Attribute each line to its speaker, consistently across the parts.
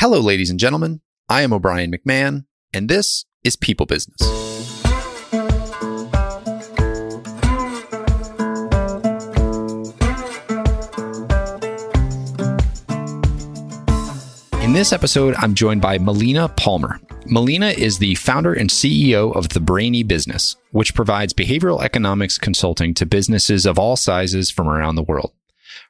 Speaker 1: Hello, ladies and gentlemen. I am O'Brien McMahon, and this is People Business. In this episode, I'm joined by Melina Palmer. Melina is the founder and CEO of The Brainy Business, which provides behavioral economics consulting to businesses of all sizes from around the world.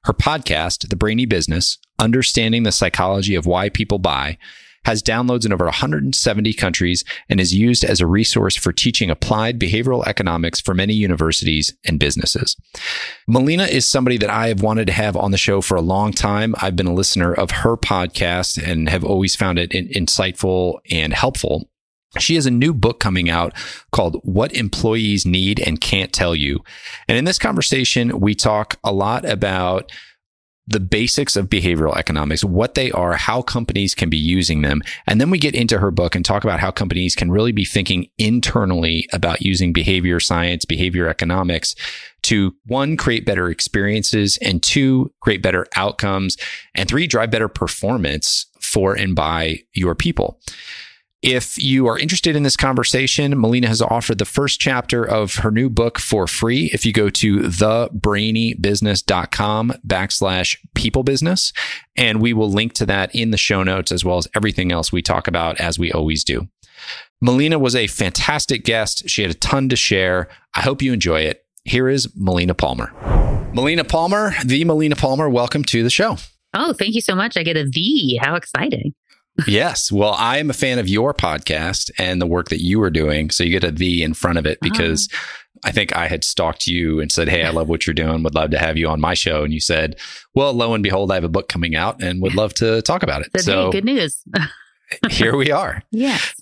Speaker 1: Her podcast, The Brainy Business Understanding the Psychology of Why People Buy, has downloads in over 170 countries and is used as a resource for teaching applied behavioral economics for many universities and businesses. Melina is somebody that I have wanted to have on the show for a long time. I've been a listener of her podcast and have always found it in- insightful and helpful. She has a new book coming out called What Employees Need and Can't Tell You. And in this conversation, we talk a lot about the basics of behavioral economics, what they are, how companies can be using them. And then we get into her book and talk about how companies can really be thinking internally about using behavior science, behavior economics to one, create better experiences and two, create better outcomes and three, drive better performance for and by your people. If you are interested in this conversation, Melina has offered the first chapter of her new book for free. If you go to thebrainybusiness.com backslash people business, and we will link to that in the show notes as well as everything else we talk about as we always do. Melina was a fantastic guest. She had a ton to share. I hope you enjoy it. Here is Melina Palmer. Melina Palmer, the Melina Palmer, welcome to the show.
Speaker 2: Oh, thank you so much. I get a V. How exciting
Speaker 1: yes. Well, I am a fan of your podcast and the work that you are doing. So you get a V in front of it uh-huh. because I think I had stalked you and said, Hey, I love what you're doing. Would love to have you on my show. And you said, Well, lo and behold, I have a book coming out and would love to talk about it.
Speaker 2: so good news.
Speaker 1: here we are.
Speaker 2: Yes.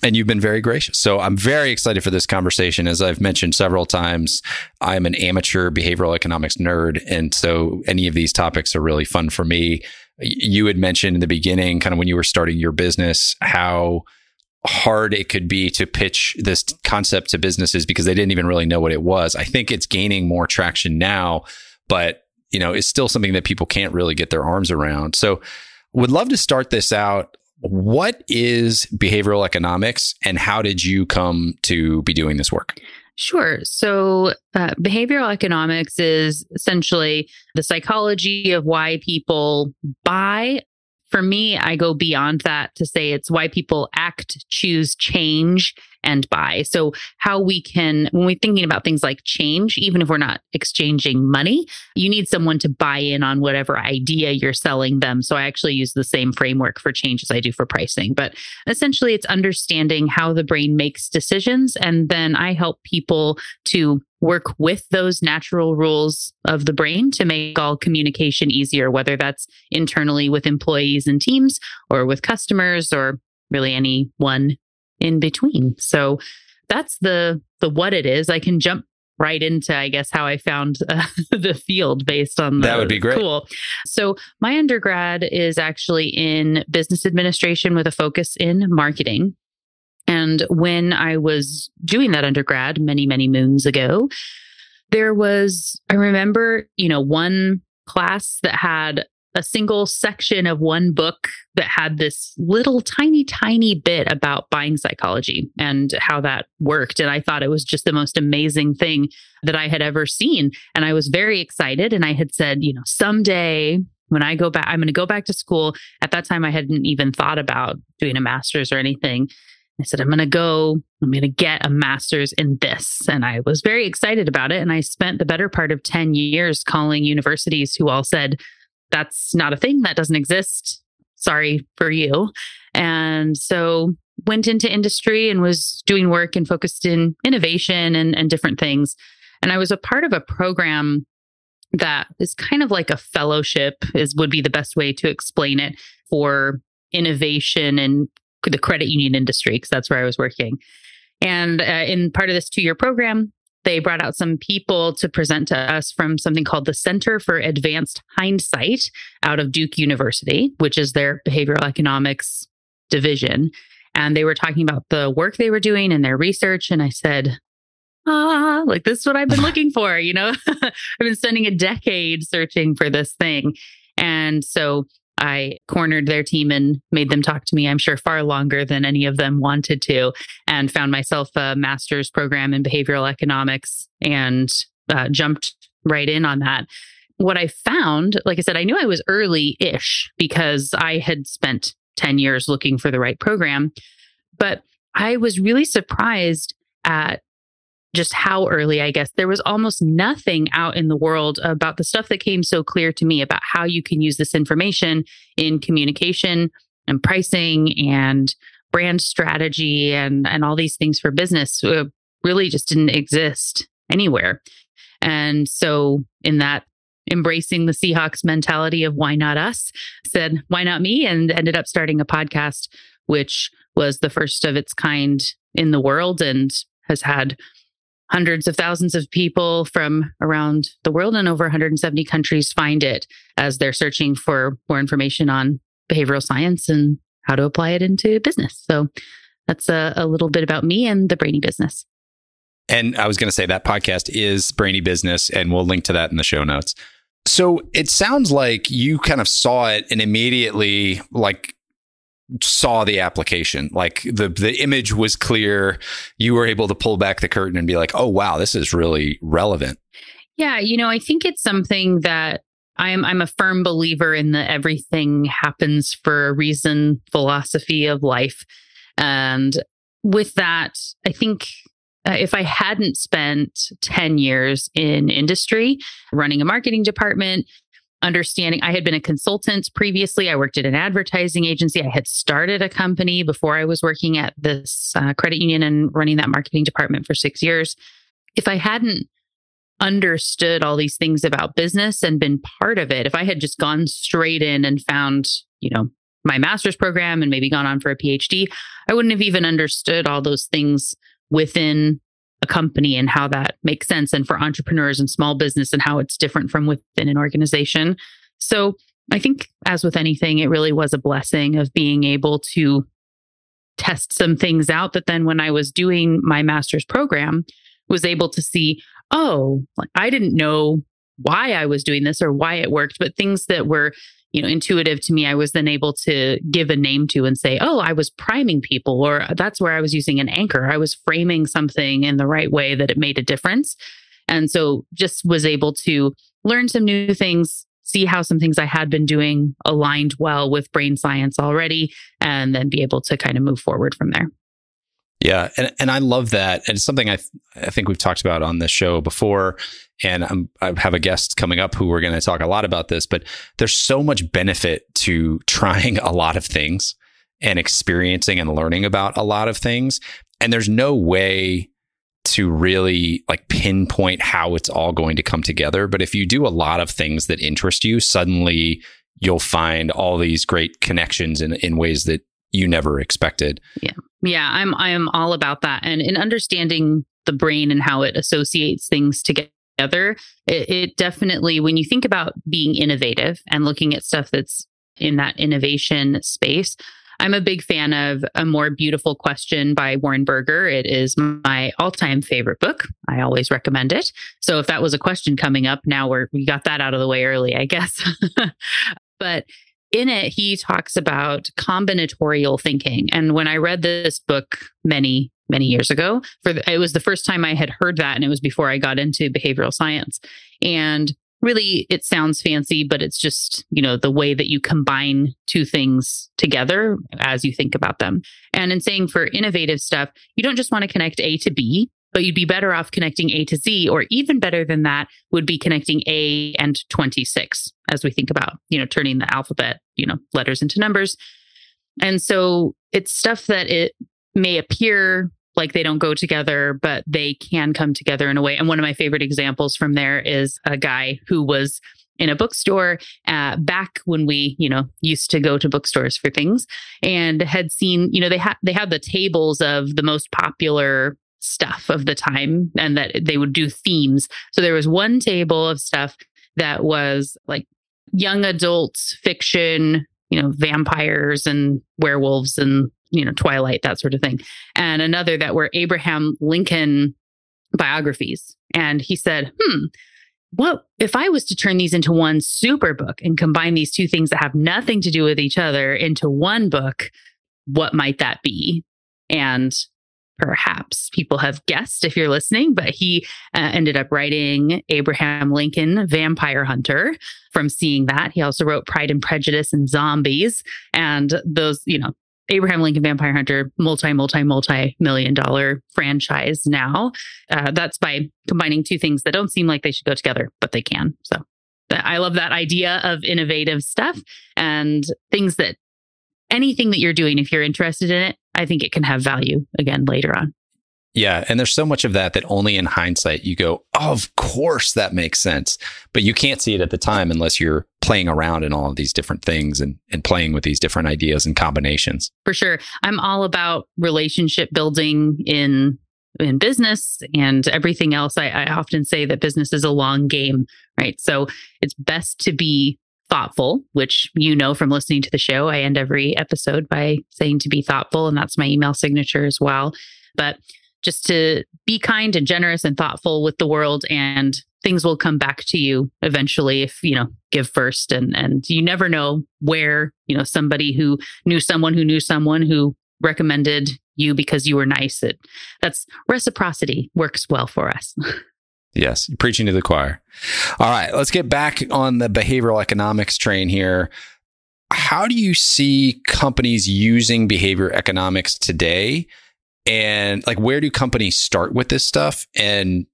Speaker 1: And you've been very gracious. So I'm very excited for this conversation. As I've mentioned several times, I'm an amateur behavioral economics nerd. And so any of these topics are really fun for me you had mentioned in the beginning, kind of when you were starting your business, how hard it could be to pitch this concept to businesses because they didn't even really know what it was. I think it's gaining more traction now, but you know, it's still something that people can't really get their arms around. So would love to start this out. What is behavioral economics and how did you come to be doing this work?
Speaker 2: Sure. So, uh, behavioral economics is essentially the psychology of why people buy for me, I go beyond that to say it's why people act, choose, change, and buy. So, how we can, when we're thinking about things like change, even if we're not exchanging money, you need someone to buy in on whatever idea you're selling them. So, I actually use the same framework for change as I do for pricing. But essentially, it's understanding how the brain makes decisions. And then I help people to work with those natural rules of the brain to make all communication easier, whether that's internally with employees and teams or with customers or really anyone in between. So that's the the what it is. I can jump right into I guess how I found uh, the field based on the,
Speaker 1: That would be great.
Speaker 2: Cool. So my undergrad is actually in business administration with a focus in marketing. And when I was doing that undergrad many, many moons ago, there was, I remember, you know, one class that had a single section of one book that had this little tiny, tiny bit about buying psychology and how that worked. And I thought it was just the most amazing thing that I had ever seen. And I was very excited. And I had said, you know, someday when I go back, I'm going to go back to school. At that time, I hadn't even thought about doing a master's or anything. I said, I'm going to go, I'm going to get a master's in this. And I was very excited about it. And I spent the better part of 10 years calling universities who all said, that's not a thing, that doesn't exist. Sorry for you. And so went into industry and was doing work and focused in innovation and, and different things. And I was a part of a program that is kind of like a fellowship is would be the best way to explain it for innovation and the credit union industry because that's where I was working. And uh, in part of this two year program, they brought out some people to present to us from something called the Center for Advanced Hindsight out of Duke University, which is their behavioral economics division. And they were talking about the work they were doing and their research. And I said, ah, like this is what I've been looking for. You know, I've been spending a decade searching for this thing. And so I cornered their team and made them talk to me, I'm sure, far longer than any of them wanted to, and found myself a master's program in behavioral economics and uh, jumped right in on that. What I found, like I said, I knew I was early ish because I had spent 10 years looking for the right program, but I was really surprised at just how early, I guess, there was almost nothing out in the world about the stuff that came so clear to me about how you can use this information in communication and pricing and brand strategy and, and all these things for business uh, really just didn't exist anywhere. And so, in that embracing the Seahawks mentality of why not us, said, why not me? And ended up starting a podcast, which was the first of its kind in the world and has had hundreds of thousands of people from around the world and over 170 countries find it as they're searching for more information on behavioral science and how to apply it into business. So that's a, a little bit about me and the Brainy business.
Speaker 1: And I was going to say that podcast is Brainy Business, and we'll link to that in the show notes. So it sounds like you kind of saw it and immediately like saw the application. Like the the image was clear. You were able to pull back the curtain and be like oh wow this is really relevant.
Speaker 2: Yeah you know i think it's something that i'm i'm a firm believer in the everything happens for a reason philosophy of life. And with that i think uh, if I hadn't spent 10 years in industry running a marketing department, understanding I had been a consultant previously. I worked at an advertising agency. I had started a company before I was working at this uh, credit union and running that marketing department for six years. If I hadn't understood all these things about business and been part of it, if I had just gone straight in and found, you know, my master's program and maybe gone on for a PhD, I wouldn't have even understood all those things within a company and how that makes sense and for entrepreneurs and small business and how it's different from within an organization. So I think as with anything, it really was a blessing of being able to test some things out that then when I was doing my master's program was able to see, oh, I didn't know why I was doing this or why it worked, but things that were you know intuitive to me i was then able to give a name to and say oh i was priming people or uh, that's where i was using an anchor. I was framing something in the right way that it made a difference. And so just was able to learn some new things see how some things i had been doing aligned well with brain science already and then be able to kind of move forward from there
Speaker 1: yeah, and and I love that, and it's something I th- I think we've talked about on the show before, and I'm, I have a guest coming up who we're going to talk a lot about this. But there's so much benefit to trying a lot of things and experiencing and learning about a lot of things, and there's no way to really like pinpoint how it's all going to come together. But if you do a lot of things that interest you, suddenly you'll find all these great connections in in ways that you never expected.
Speaker 2: Yeah. Yeah, I'm I am all about that. And in understanding the brain and how it associates things together, it, it definitely when you think about being innovative and looking at stuff that's in that innovation space, I'm a big fan of A More Beautiful Question by Warren Berger. It is my all time favorite book. I always recommend it. So if that was a question coming up, now we're, we got that out of the way early, I guess. but in it, he talks about combinatorial thinking. And when I read this book many, many years ago, for the, it was the first time I had heard that, and it was before I got into behavioral science. And really, it sounds fancy, but it's just, you know, the way that you combine two things together as you think about them. And in saying for innovative stuff, you don't just want to connect A to B, but you'd be better off connecting A to Z, or even better than that would be connecting A and 26 as we think about, you know, turning the alphabet, you know, letters into numbers. And so it's stuff that it may appear like they don't go together, but they can come together in a way. And one of my favorite examples from there is a guy who was in a bookstore uh, back when we, you know, used to go to bookstores for things, and had seen, you know, they had they had the tables of the most popular stuff of the time and that they would do themes. So there was one table of stuff that was like young adults fiction, you know, vampires and werewolves and, you know, Twilight, that sort of thing. And another that were Abraham Lincoln biographies. And he said, hmm, what if I was to turn these into one super book and combine these two things that have nothing to do with each other into one book? What might that be? And perhaps people have guessed if you're listening, but he uh, ended up writing Abraham Lincoln Vampire Hunter from seeing that. He also wrote Pride and Prejudice and Zombies. And those, you know, Abraham Lincoln Vampire Hunter, multi, multi, multi million dollar franchise now. Uh, that's by combining two things that don't seem like they should go together, but they can. So I love that idea of innovative stuff and things that anything that you're doing, if you're interested in it, I think it can have value again later on.
Speaker 1: Yeah. And there's so much of that that only in hindsight you go, oh, of course that makes sense. But you can't see it at the time unless you're playing around in all of these different things and, and playing with these different ideas and combinations.
Speaker 2: For sure. I'm all about relationship building in in business and everything else. I, I often say that business is a long game, right? So it's best to be thoughtful, which you know from listening to the show. I end every episode by saying to be thoughtful, and that's my email signature as well. But just to be kind and generous and thoughtful with the world and things will come back to you eventually if you know give first and and you never know where you know somebody who knew someone who knew someone who recommended you because you were nice it that's reciprocity works well for us
Speaker 1: Yes, preaching to the choir. All right, let's get back on the behavioral economics train here. How do you see companies using behavior economics today? And like, where do companies start with this stuff? And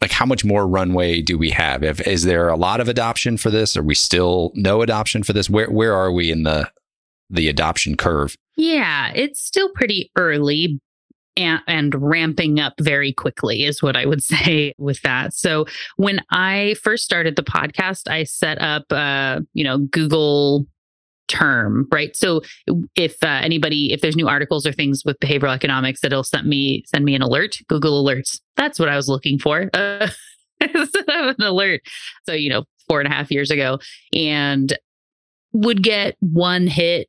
Speaker 1: like, how much more runway do we have? If, is there a lot of adoption for this? Are we still no adoption for this? Where where are we in the the adoption curve?
Speaker 2: Yeah, it's still pretty early, and, and, ramping up very quickly is what I would say with that. So when I first started the podcast, I set up, uh, you know, Google term, right? So if uh, anybody, if there's new articles or things with behavioral economics, that it'll send me send me an alert. Google alerts. That's what I was looking for. Uh, an alert. So you know, four and a half years ago, and would get one hit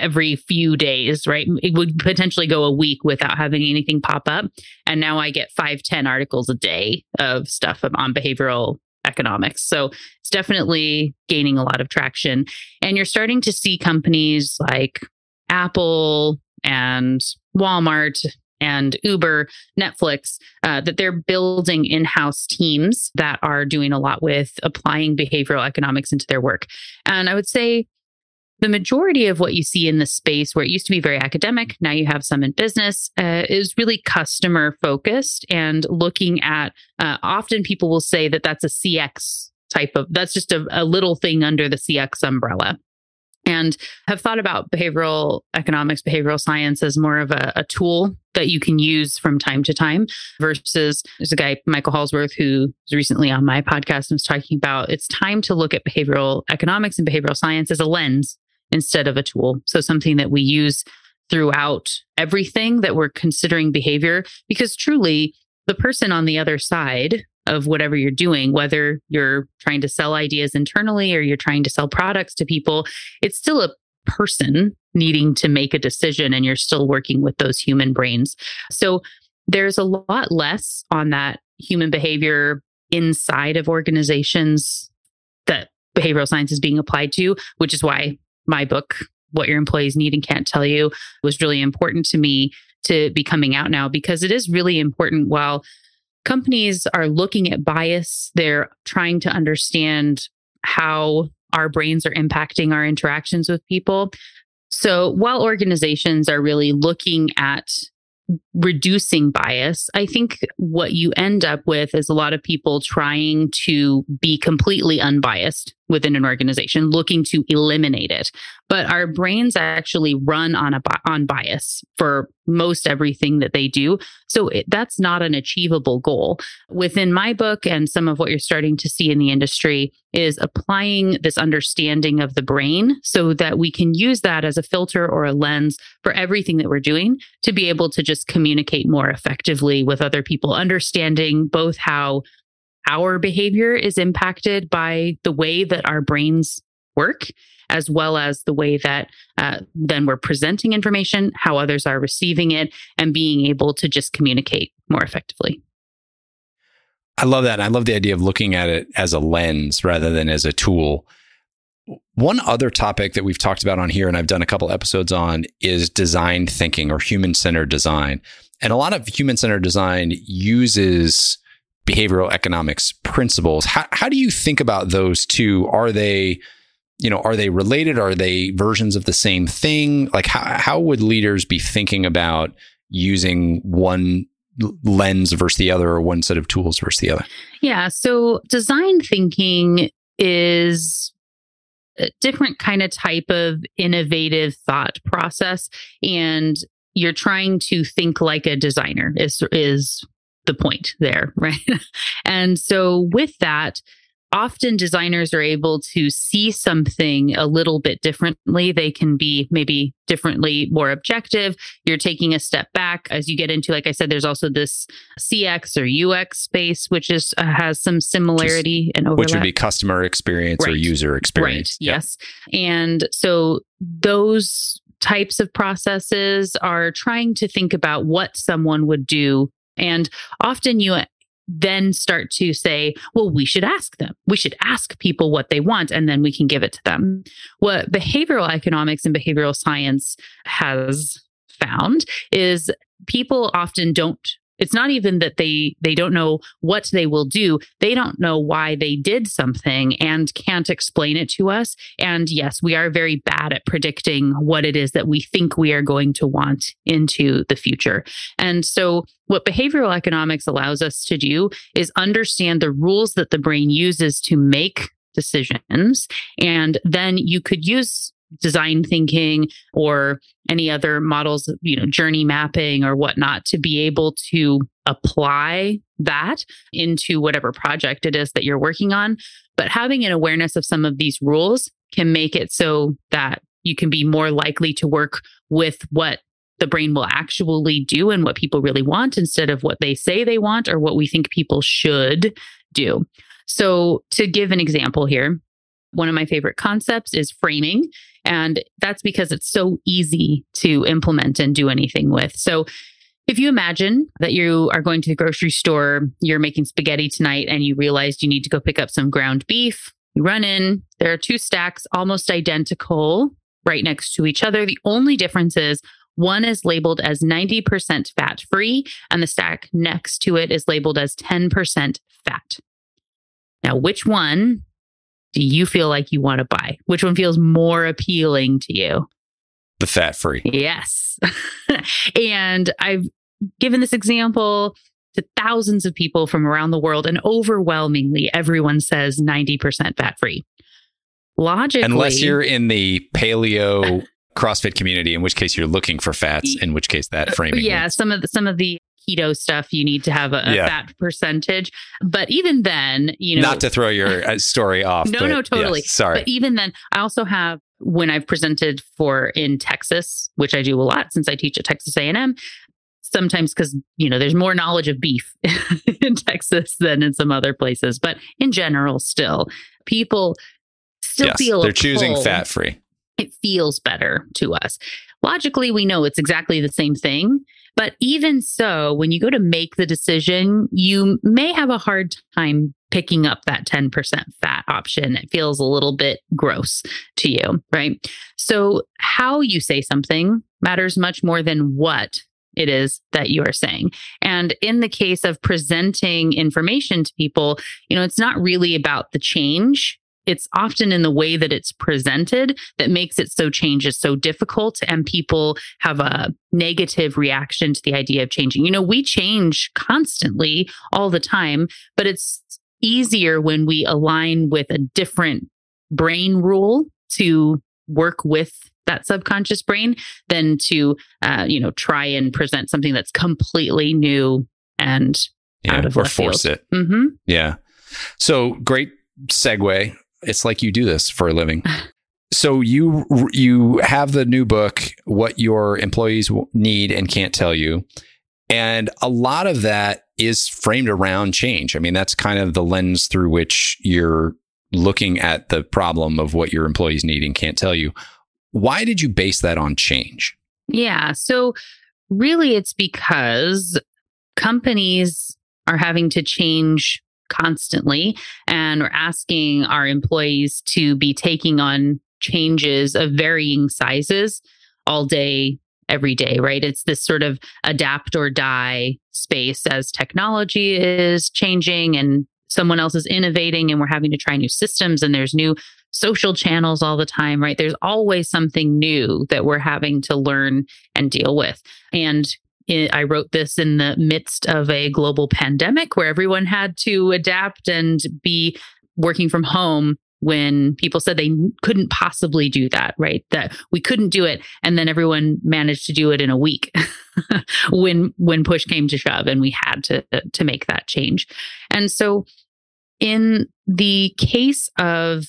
Speaker 2: every few days, right? It would potentially go a week without having anything pop up. And now I get five, 10 articles a day of stuff on behavioral economics. So it's definitely gaining a lot of traction. And you're starting to see companies like Apple and Walmart and Uber, Netflix, uh, that they're building in house teams that are doing a lot with applying behavioral economics into their work. And I would say the majority of what you see in the space where it used to be very academic now you have some in business uh, is really customer focused and looking at uh, often people will say that that's a cx type of that's just a, a little thing under the cx umbrella. And have thought about behavioral economics behavioral science as more of a, a tool that you can use from time to time versus there's a guy michael hallsworth who was recently on my podcast and was talking about it's time to look at behavioral economics and behavioral science as a lens instead of a tool. So something that we use throughout everything that we're considering behavior, because truly the person on the other side of whatever you're doing, whether you're trying to sell ideas internally or you're trying to sell products to people, it's still a person needing to make a decision and you're still working with those human brains. So there's a lot less on that human behavior inside of organizations that behavioral science is being applied to, which is why my book, What Your Employees Need and Can't Tell You, was really important to me to be coming out now because it is really important while companies are looking at bias, they're trying to understand how our brains are impacting our interactions with people. So while organizations are really looking at reducing bias, I think what you end up with is a lot of people trying to be completely unbiased within an organization, looking to eliminate it. But our brains actually run on a on bias for most everything that they do. So it, that's not an achievable goal. Within my book and some of what you're starting to see in the industry is applying this understanding of the brain so that we can use that as a filter or a lens for everything that we're doing to be able to just communicate more effectively with other people, understanding both how our behavior is impacted by the way that our brains work as well as the way that uh, then we're presenting information, how others are receiving it, and being able to just communicate more effectively.
Speaker 1: I love that. I love the idea of looking at it as a lens rather than as a tool. One other topic that we've talked about on here, and I've done a couple episodes on, is design thinking or human centered design. And a lot of human centered design uses behavioral economics principles. How, how do you think about those two? Are they, you know, are they related? Are they versions of the same thing? Like, how, how would leaders be thinking about using one lens versus the other or one set of tools versus the other?
Speaker 2: Yeah. So design thinking is a different kind of type of innovative thought process. And you're trying to think like a designer is is the point there, right? and so with that, often designers are able to see something a little bit differently. They can be maybe differently more objective. You're taking a step back as you get into, like I said, there's also this CX or UX space, which is uh, has some similarity and overlap.
Speaker 1: Which would be customer experience right. or user experience.
Speaker 2: Right. Yep. Yes. And so those types of processes are trying to think about what someone would do and often you then start to say, well, we should ask them. We should ask people what they want, and then we can give it to them. What behavioral economics and behavioral science has found is people often don't it's not even that they they don't know what they will do. They don't know why they did something and can't explain it to us. And yes we are very bad at predicting what it is that we think we are going to want into the future. And so what behavioral economics allows us to do is understand the rules that the brain uses to make decisions. And then you could use design thinking or any other models, you know, journey mapping or whatnot to be able to apply that into whatever project it is that you're working on. But having an awareness of some of these rules can make it so that you can be more likely to work with what the brain will actually do and what people really want instead of what they say they want or what we think people should do. So, to give an example here, one of my favorite concepts is framing. And that's because it's so easy to implement and do anything with. So if you imagine that you are going to the grocery store, you're making spaghetti tonight, and you realized you need to go pick up some ground beef, you run in, there are two stacks almost identical right next to each other. The only difference is one is labeled as 90% fat free, and the stack next to it is labeled as 10% fat. Now, which one do you feel like you want to buy? Which one feels more appealing to you?
Speaker 1: The fat free.
Speaker 2: Yes. and I've given this example to thousands of people from around the world, and overwhelmingly, everyone says 90% fat free. Logically,
Speaker 1: unless you're in the paleo CrossFit community, in which case you're looking for fats, in which case that framing.
Speaker 2: Yeah, works. some of the, some of the keto stuff, you need to have a, a yeah. fat percentage. But even then, you know,
Speaker 1: not to throw your uh, story off.
Speaker 2: no, no, totally.
Speaker 1: Sorry.
Speaker 2: But even then, I also have when I've presented for in Texas, which I do a lot since I teach at Texas A&M. Sometimes because you know there's more knowledge of beef in Texas than in some other places, but in general, still people still
Speaker 1: yes,
Speaker 2: feel
Speaker 1: they're choosing fat free.
Speaker 2: It feels better to us. Logically, we know it's exactly the same thing, but even so, when you go to make the decision, you may have a hard time picking up that 10% fat option. It feels a little bit gross to you, right? So, how you say something matters much more than what it is that you are saying. And in the case of presenting information to people, you know, it's not really about the change it's often in the way that it's presented that makes it so change is so difficult and people have a negative reaction to the idea of changing. You know, we change constantly all the time, but it's easier when we align with a different brain rule to work with that subconscious brain than to uh, you know try and present something that's completely new and
Speaker 1: yeah,
Speaker 2: out of
Speaker 1: or force
Speaker 2: field.
Speaker 1: it. Mm-hmm. Yeah. So great segue it's like you do this for a living. so you you have the new book what your employees need and can't tell you. And a lot of that is framed around change. I mean that's kind of the lens through which you're looking at the problem of what your employees need and can't tell you. Why did you base that on change?
Speaker 2: Yeah. So really it's because companies are having to change constantly and we're asking our employees to be taking on changes of varying sizes all day every day, right? It's this sort of adapt or die space as technology is changing and someone else is innovating and we're having to try new systems and there's new social channels all the time, right? There's always something new that we're having to learn and deal with. And I wrote this in the midst of a global pandemic where everyone had to adapt and be working from home when people said they couldn't possibly do that, right? That we couldn't do it. And then everyone managed to do it in a week when when push came to shove and we had to to make that change. And so in the case of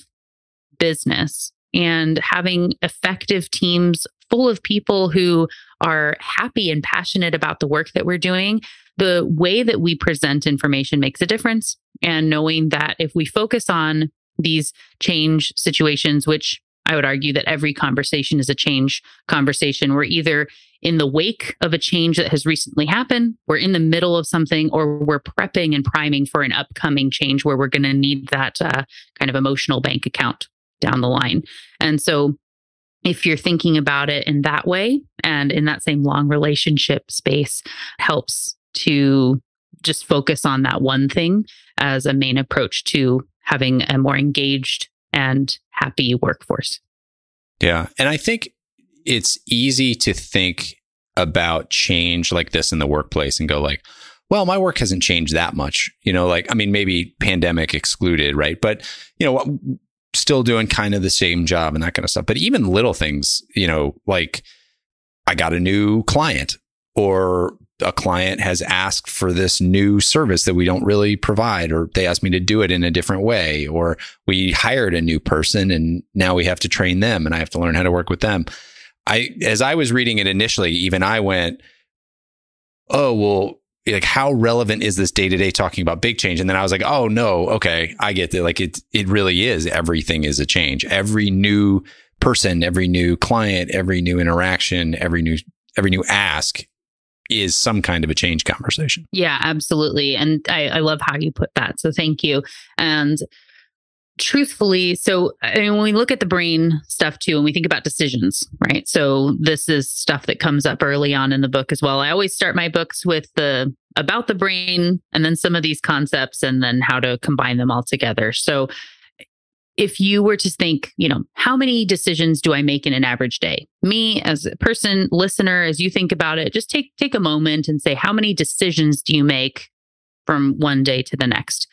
Speaker 2: business and having effective teams full of people who are happy and passionate about the work that we're doing, the way that we present information makes a difference. And knowing that if we focus on these change situations, which I would argue that every conversation is a change conversation. We're either in the wake of a change that has recently happened, we're in the middle of something, or we're prepping and priming for an upcoming change where we're going to need that uh, kind of emotional bank account down the line. And so, if you're thinking about it in that way and in that same long relationship space, helps to just focus on that one thing as a main approach to having a more engaged and happy workforce.
Speaker 1: Yeah. And I think it's easy to think about change like this in the workplace and go like, well, my work hasn't changed that much. You know, like, I mean, maybe pandemic excluded, right? But, you know, still doing kind of the same job and that kind of stuff. But even little things, you know, like I got a new client or a client has asked for this new service that we don't really provide, or they asked me to do it in a different way, or we hired a new person and now we have to train them and I have to learn how to work with them. I, as I was reading it initially, even I went, oh, well, like how relevant is this day to day talking about big change? And then I was like, oh no, okay, I get it. Like it, it really is. Everything is a change. Every new person, every new client, every new interaction, every new, every new ask is some kind of a change conversation.
Speaker 2: Yeah, absolutely. And I, I love how you put that. So thank you. And truthfully, so I mean, when we look at the brain stuff too, and we think about decisions, right? So this is stuff that comes up early on in the book as well. I always start my books with the about the brain and then some of these concepts and then how to combine them all together. So if you were to think, you know, how many decisions do I make in an average day? Me as a person, listener, as you think about it, just take take a moment and say how many decisions do you make from one day to the next?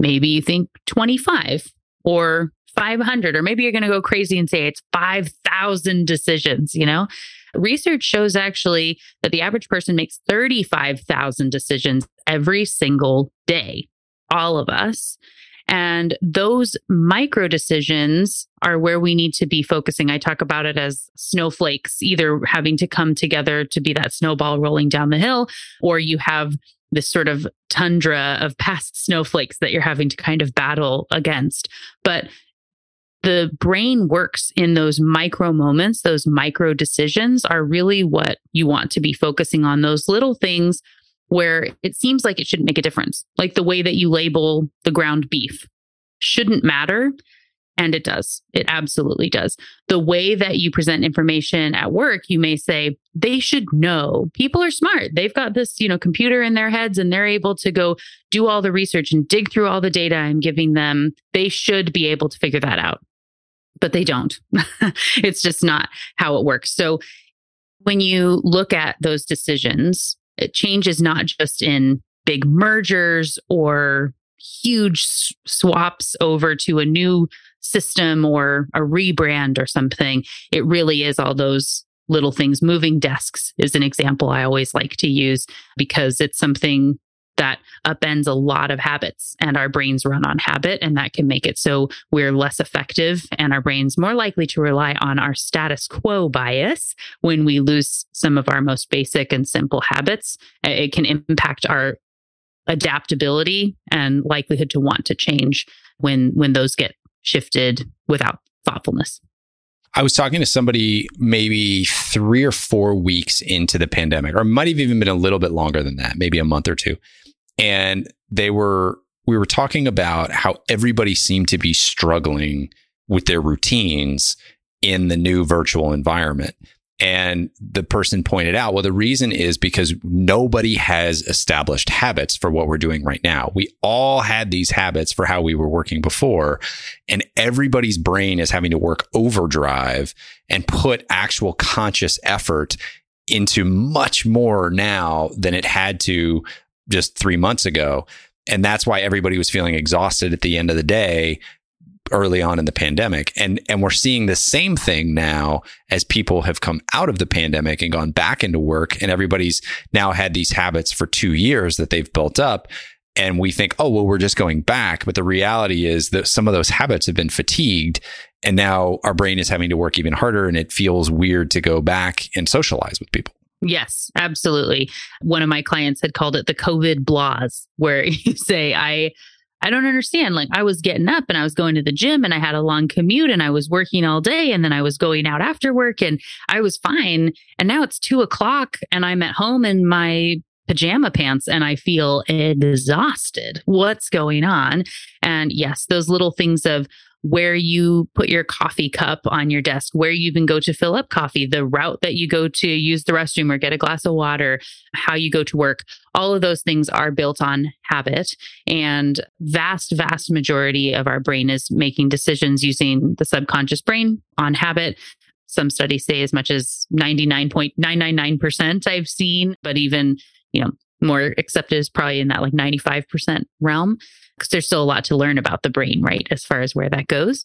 Speaker 2: Maybe you think 25 or 500 or maybe you're going to go crazy and say it's 5000 decisions, you know? Research shows actually that the average person makes 35,000 decisions every single day. All of us. And those micro decisions are where we need to be focusing. I talk about it as snowflakes, either having to come together to be that snowball rolling down the hill, or you have this sort of tundra of past snowflakes that you're having to kind of battle against. But the brain works in those micro moments, those micro decisions are really what you want to be focusing on, those little things where it seems like it shouldn't make a difference. Like the way that you label the ground beef shouldn't matter. And it does. It absolutely does. The way that you present information at work, you may say, they should know. People are smart. They've got this, you know, computer in their heads and they're able to go do all the research and dig through all the data I'm giving them. They should be able to figure that out. But they don't. it's just not how it works. So when you look at those decisions, it changes not just in big mergers or huge swaps over to a new system or a rebrand or something. It really is all those little things. Moving desks is an example I always like to use because it's something that upends a lot of habits and our brains run on habit and that can make it so we're less effective and our brains more likely to rely on our status quo bias. When we lose some of our most basic and simple habits it can impact our adaptability and likelihood to want to change when when those get shifted without thoughtfulness.
Speaker 1: I was talking to somebody maybe three or four weeks into the pandemic, or might have even been a little bit longer than that, maybe a month or two and they were we were talking about how everybody seemed to be struggling with their routines in the new virtual environment. And the person pointed out, well, the reason is because nobody has established habits for what we're doing right now. We all had these habits for how we were working before, and everybody's brain is having to work overdrive and put actual conscious effort into much more now than it had to just three months ago. And that's why everybody was feeling exhausted at the end of the day early on in the pandemic. And and we're seeing the same thing now as people have come out of the pandemic and gone back into work and everybody's now had these habits for 2 years that they've built up and we think, "Oh, well we're just going back." But the reality is that some of those habits have been fatigued and now our brain is having to work even harder and it feels weird to go back and socialize with people.
Speaker 2: Yes, absolutely. One of my clients had called it the COVID blahs, where you say, I I don't understand. Like I was getting up and I was going to the gym and I had a long commute and I was working all day and then I was going out after work and I was fine. And now it's two o'clock and I'm at home in my pajama pants and I feel exhausted. What's going on? And yes, those little things of where you put your coffee cup on your desk, where you even go to fill up coffee, the route that you go to use the restroom or get a glass of water, how you go to work. All of those things are built on habit. And vast, vast majority of our brain is making decisions using the subconscious brain on habit. Some studies say as much as 99.999% I've seen, but even, you know, more accepted is probably in that like 95% realm because there's still a lot to learn about the brain, right? As far as where that goes.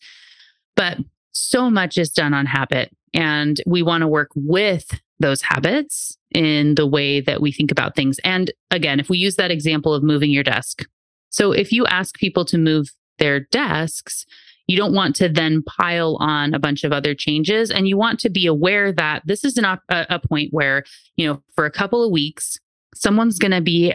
Speaker 2: But so much is done on habit. And we want to work with those habits in the way that we think about things. And again, if we use that example of moving your desk. So if you ask people to move their desks, you don't want to then pile on a bunch of other changes. And you want to be aware that this is an, a, a point where, you know, for a couple of weeks, someone's going to be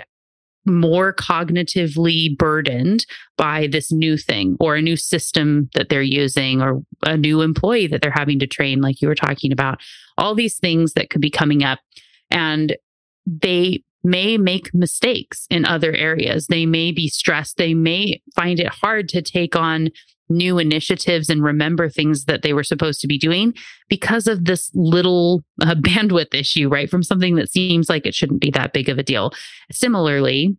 Speaker 2: more cognitively burdened by this new thing or a new system that they're using or a new employee that they're having to train, like you were talking about. All these things that could be coming up. And they may make mistakes in other areas. They may be stressed. They may find it hard to take on new initiatives and remember things that they were supposed to be doing because of this little uh, bandwidth issue, right? From something that seems like it shouldn't be that big of a deal. Similarly,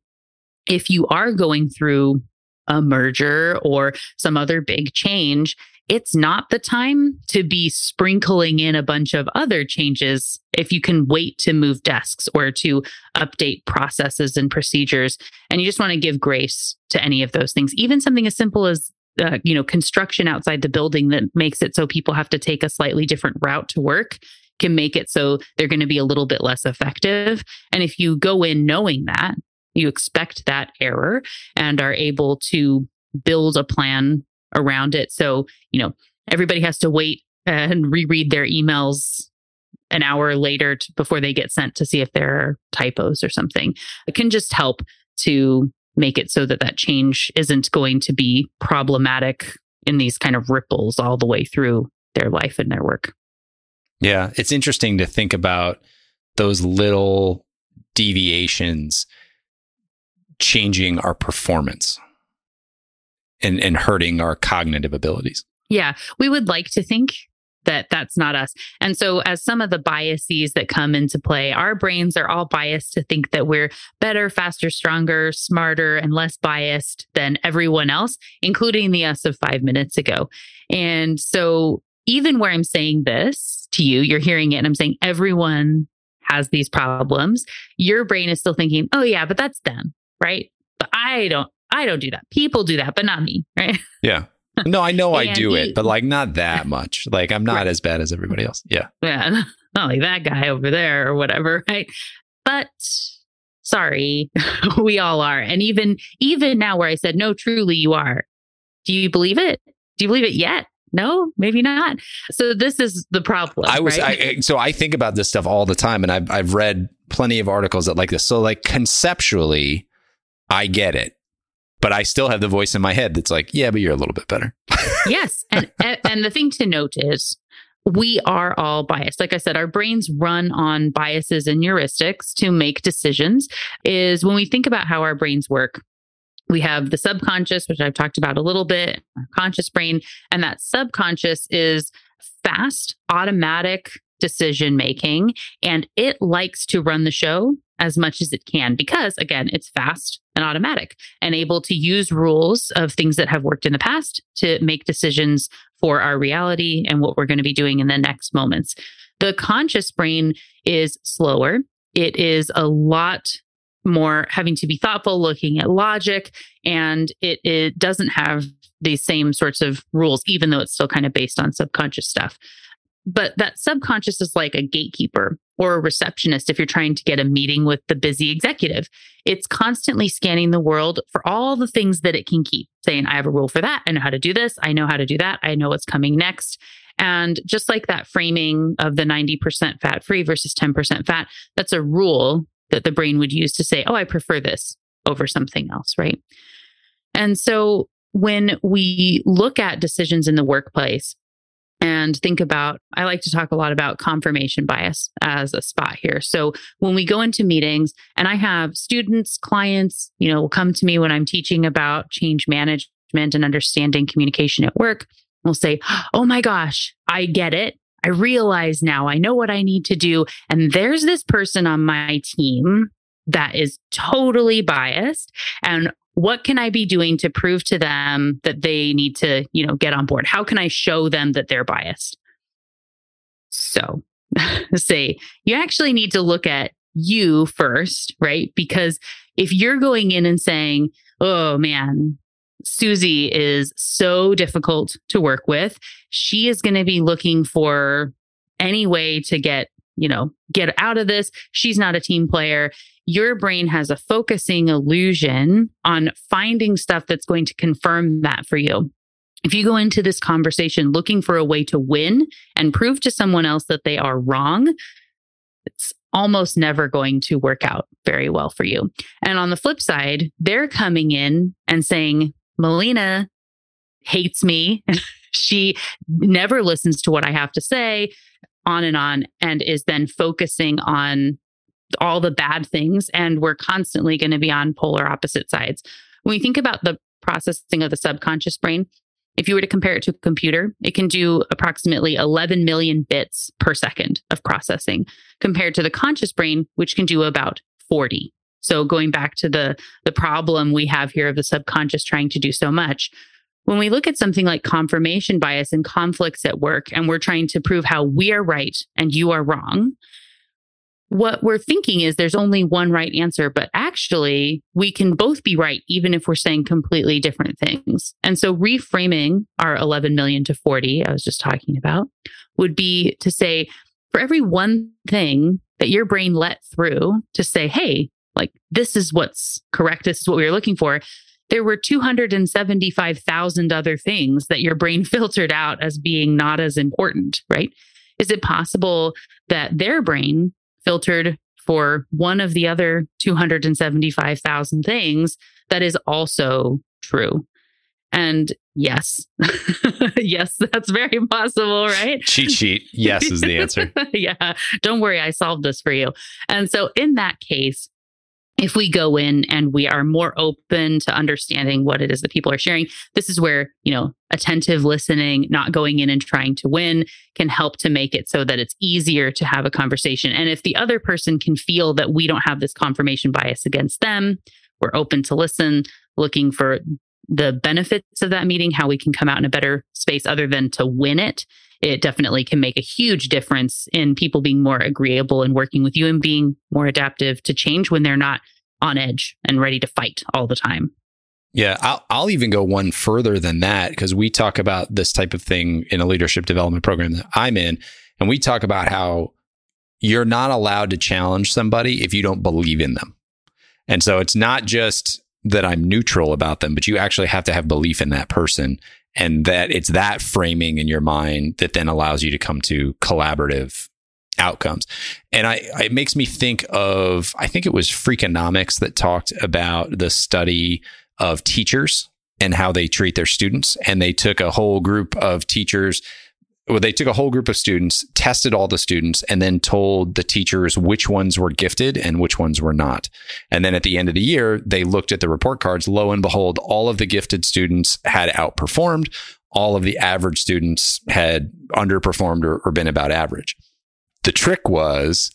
Speaker 2: if you are going through a merger or some other big change, it's not the time to be sprinkling in a bunch of other changes if you can wait to move desks or to update processes and procedures. And you just want to give grace to any of those things, even something as simple as uh, you know construction outside the building that makes it so people have to take a slightly different route to work can make it so they're going to be a little bit less effective. And if you go in knowing that you expect that error and are able to build a plan around it. So you know everybody has to wait and reread their emails an hour later to, before they get sent to see if there are typos or something. It can just help to make it so that that change isn't going to be problematic in these kind of ripples all the way through their life and their work.
Speaker 1: Yeah, it's interesting to think about those little deviations changing our performance and, and hurting our cognitive abilities.
Speaker 2: Yeah, we would like to think that that's not us. And so, as some of the biases that come into play, our brains are all biased to think that we're better, faster, stronger, smarter, and less biased than everyone else, including the us of five minutes ago. And so, even where I'm saying this to you, you're hearing it, and I'm saying everyone has these problems, your brain is still thinking, oh, yeah, but that's them, right? But I don't. I don't do that. People do that, but not me, right?
Speaker 1: Yeah. No, I know I do it, but like not that much. Like I'm not right. as bad as everybody else. Yeah.
Speaker 2: Yeah. Not like that guy over there or whatever. Right. But sorry, we all are. And even even now where I said, no, truly you are. Do you believe it? Do you believe it yet? No, maybe not. So this is the problem.
Speaker 1: I was
Speaker 2: right?
Speaker 1: I, so I think about this stuff all the time, and I've I've read plenty of articles that like this. So like conceptually, I get it but I still have the voice in my head that's like, yeah, but you're a little bit better.
Speaker 2: yes. And, and the thing to note is we are all biased. Like I said, our brains run on biases and heuristics to make decisions. Is when we think about how our brains work, we have the subconscious, which I've talked about a little bit, our conscious brain, and that subconscious is fast, automatic decision making, and it likes to run the show as much as it can because, again, it's fast and automatic and able to use rules of things that have worked in the past to make decisions for our reality and what we're going to be doing in the next moments. The conscious brain is slower. It is a lot more having to be thoughtful, looking at logic, and it, it doesn't have these same sorts of rules, even though it's still kind of based on subconscious stuff. But that subconscious is like a gatekeeper or a receptionist if you're trying to get a meeting with the busy executive. It's constantly scanning the world for all the things that it can keep, saying, I have a rule for that. I know how to do this. I know how to do that. I know what's coming next. And just like that framing of the 90% fat free versus 10% fat, that's a rule that the brain would use to say, oh, I prefer this over something else, right? And so when we look at decisions in the workplace and think about, I like to talk a lot about confirmation bias as a spot here. So when we go into meetings and I have students, clients, you know, will come to me when I'm teaching about change management and understanding communication at work, will say, Oh my gosh, I get it. I realize now I know what I need to do. And there's this person on my team that is totally biased. And what can I be doing to prove to them that they need to, you know, get on board? How can I show them that they're biased? So say you actually need to look at you first, right? Because if you're going in and saying, oh man, Susie is so difficult to work with. She is going to be looking for any way to get, you know, get out of this. She's not a team player. Your brain has a focusing illusion on finding stuff that's going to confirm that for you. If you go into this conversation looking for a way to win and prove to someone else that they are wrong, it's almost never going to work out very well for you. And on the flip side, they're coming in and saying, Melina hates me. she never listens to what I have to say, on and on, and is then focusing on all the bad things. And we're constantly going to be on polar opposite sides. When we think about the processing of the subconscious brain, if you were to compare it to a computer, it can do approximately 11 million bits per second of processing compared to the conscious brain, which can do about 40. So going back to the the problem we have here of the subconscious trying to do so much, when we look at something like confirmation bias and conflicts at work and we're trying to prove how we are right and you are wrong, what we're thinking is there's only one right answer, but actually we can both be right, even if we're saying completely different things. And so reframing our 11 million to 40, I was just talking about, would be to say, for every one thing that your brain let through to say, hey, like this is what's correct this is what we were looking for there were 275,000 other things that your brain filtered out as being not as important right is it possible that their brain filtered for one of the other 275,000 things that is also true and yes, yes, that's very possible, right?
Speaker 1: Cheat sheet. Yes is the answer.
Speaker 2: yeah. Don't worry. I solved this for you. And so in that case, if we go in and we are more open to understanding what it is that people are sharing, this is where, you know, attentive listening, not going in and trying to win can help to make it so that it's easier to have a conversation. And if the other person can feel that we don't have this confirmation bias against them, we're open to listen, looking for the benefits of that meeting, how we can come out in a better space other than to win it it definitely can make a huge difference in people being more agreeable and working with you and being more adaptive to change when they're not on edge and ready to fight all the time.
Speaker 1: Yeah, I'll, I'll even go one further than that because we talk about this type of thing in a leadership development program that I'm in. And we talk about how you're not allowed to challenge somebody if you don't believe in them. And so it's not just that I'm neutral about them, but you actually have to have belief in that person and that it's that framing in your mind that then allows you to come to collaborative outcomes. And I, it makes me think of, I think it was Freakonomics that talked about the study of teachers and how they treat their students. And they took a whole group of teachers well, they took a whole group of students, tested all the students, and then told the teachers which ones were gifted and which ones were not. And then at the end of the year, they looked at the report cards. Lo and behold, all of the gifted students had outperformed. All of the average students had underperformed or, or been about average. The trick was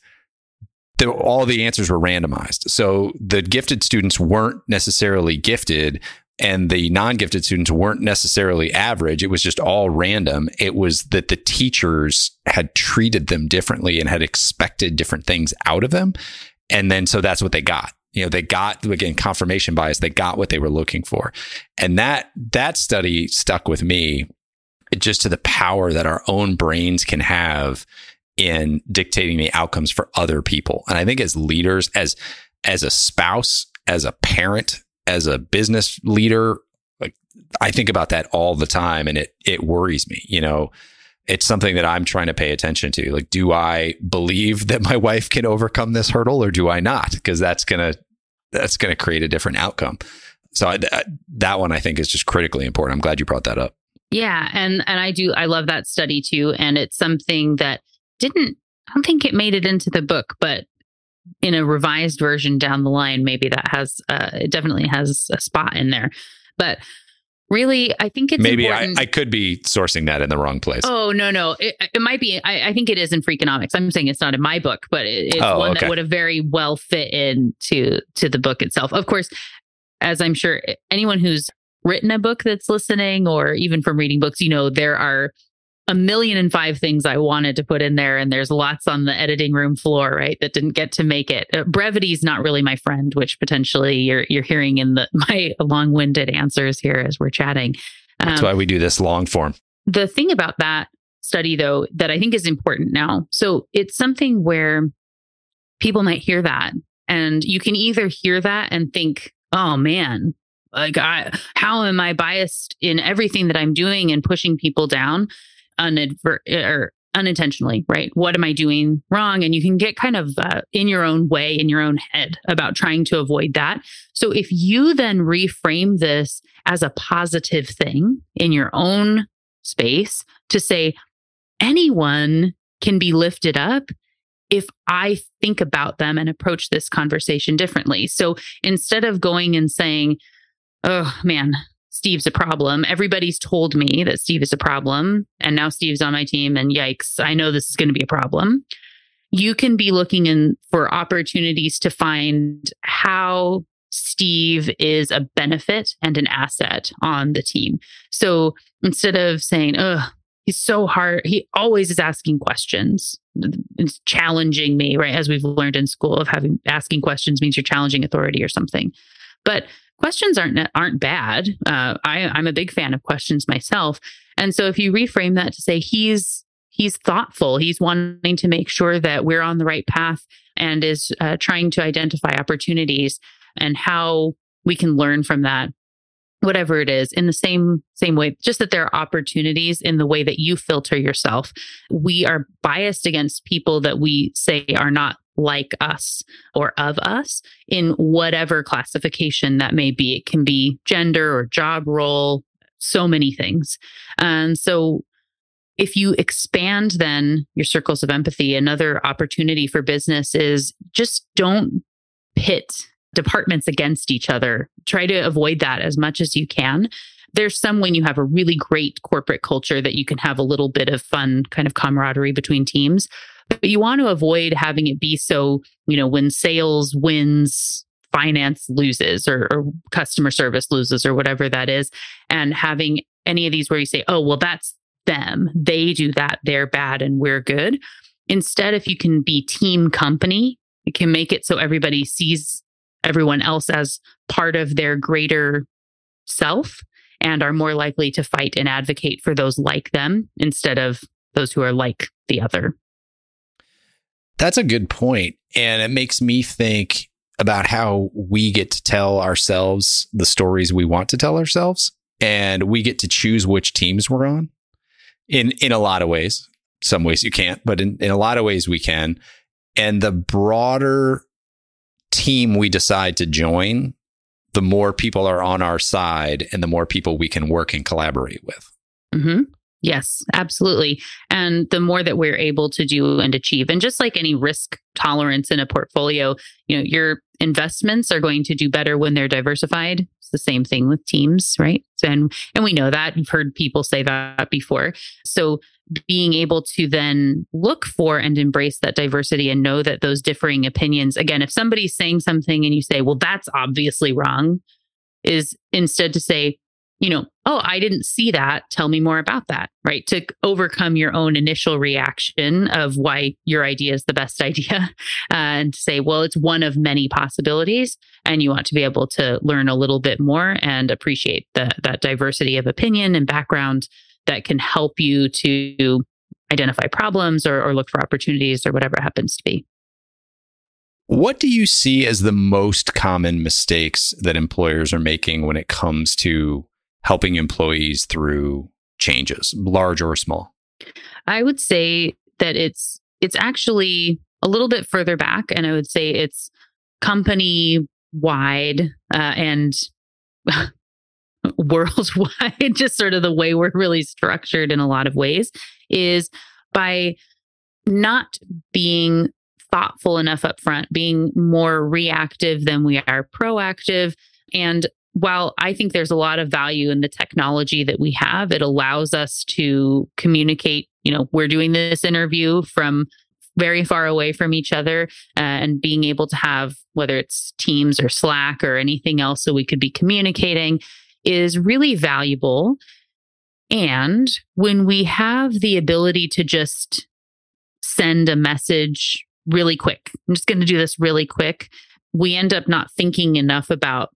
Speaker 1: the, all the answers were randomized. So the gifted students weren't necessarily gifted, and the non-gifted students weren't necessarily average. It was just all random. It was that the teachers had treated them differently and had expected different things out of them. And then so that's what they got. You know they got again confirmation bias. They got what they were looking for. And that that study stuck with me just to the power that our own brains can have in dictating the outcomes for other people. And i think as leaders as as a spouse as a parent as a business leader, like I think about that all the time and it it worries me, you know. It's something that I'm trying to pay attention to. Like do I believe that my wife can overcome this hurdle or do I not? Because that's going to that's going to create a different outcome. So I, that one I think is just critically important. I'm glad you brought that up.
Speaker 2: Yeah, and and I do I love that study too and it's something that didn't I don't think it made it into the book, but in a revised version down the line, maybe that has uh, it definitely has a spot in there. But really, I think it's
Speaker 1: maybe I, I, could be sourcing that in the wrong place.
Speaker 2: Oh no, no, it, it might be. I, I, think it is in Freakonomics. I'm saying it's not in my book, but it, it's oh, one okay. that would have very well fit into to the book itself. Of course, as I'm sure anyone who's written a book that's listening, or even from reading books, you know there are a million and five things I wanted to put in there, and there's lots on the editing room floor, right? That didn't get to make it. Uh, brevity is not really my friend, which potentially you're you're hearing in the my long-winded answers here as we're chatting.
Speaker 1: Um, That's why we do this long form.
Speaker 2: The thing about that study, though, that I think is important now. So it's something where people might hear that, and you can either hear that and think, "Oh man." Like I, how am I biased in everything that I'm doing and pushing people down? Unadver- or unintentionally, right? What am I doing wrong? And you can get kind of uh, in your own way, in your own head about trying to avoid that. So if you then reframe this as a positive thing in your own space to say, anyone can be lifted up if I think about them and approach this conversation differently. So instead of going and saying, oh man, Steve's a problem. Everybody's told me that Steve is a problem. And now Steve's on my team. And yikes, I know this is going to be a problem. You can be looking in for opportunities to find how Steve is a benefit and an asset on the team. So instead of saying, oh, he's so hard, he always is asking questions. It's challenging me, right? As we've learned in school of having asking questions means you're challenging authority or something. But questions aren't aren't bad. Uh, I, I'm a big fan of questions myself, and so if you reframe that to say he's he's thoughtful, he's wanting to make sure that we're on the right path, and is uh, trying to identify opportunities and how we can learn from that whatever it is in the same same way just that there are opportunities in the way that you filter yourself we are biased against people that we say are not like us or of us in whatever classification that may be. It can be gender or job role, so many things. And so if you expand then your circles of empathy, another opportunity for business is just don't pit departments against each other. Try to avoid that as much as you can. There's some when you have a really great corporate culture that you can have a little bit of fun kind of camaraderie between teams. But you want to avoid having it be so, you know, when sales wins, finance loses or, or customer service loses or whatever that is. And having any of these where you say, oh, well, that's them. They do that. They're bad and we're good. Instead, if you can be team company, you can make it so everybody sees everyone else as part of their greater self and are more likely to fight and advocate for those like them instead of those who are like the other.
Speaker 1: That's a good point. And it makes me think about how we get to tell ourselves the stories we want to tell ourselves. And we get to choose which teams we're on in, in a lot of ways. Some ways you can't, but in, in a lot of ways we can. And the broader team we decide to join, the more people are on our side and the more people we can work and collaborate with.
Speaker 2: Mm-hmm. Yes, absolutely. And the more that we're able to do and achieve, and just like any risk tolerance in a portfolio, you know, your investments are going to do better when they're diversified. It's the same thing with teams, right? And and we know that. You've heard people say that before. So being able to then look for and embrace that diversity and know that those differing opinions, again, if somebody's saying something and you say, well, that's obviously wrong, is instead to say, you know, oh, I didn't see that. Tell me more about that, right? To overcome your own initial reaction of why your idea is the best idea uh, and say, well, it's one of many possibilities. And you want to be able to learn a little bit more and appreciate the, that diversity of opinion and background that can help you to identify problems or, or look for opportunities or whatever it happens to be.
Speaker 1: What do you see as the most common mistakes that employers are making when it comes to helping employees through changes, large or small?
Speaker 2: I would say that it's it's actually a little bit further back, and I would say it's company wide uh, and worldwide. Just sort of the way we're really structured in a lot of ways is by not being thoughtful enough up front, being more reactive than we are proactive, and while I think there's a lot of value in the technology that we have, it allows us to communicate. You know, we're doing this interview from very far away from each other uh, and being able to have whether it's Teams or Slack or anything else so we could be communicating is really valuable. And when we have the ability to just send a message really quick, I'm just going to do this really quick, we end up not thinking enough about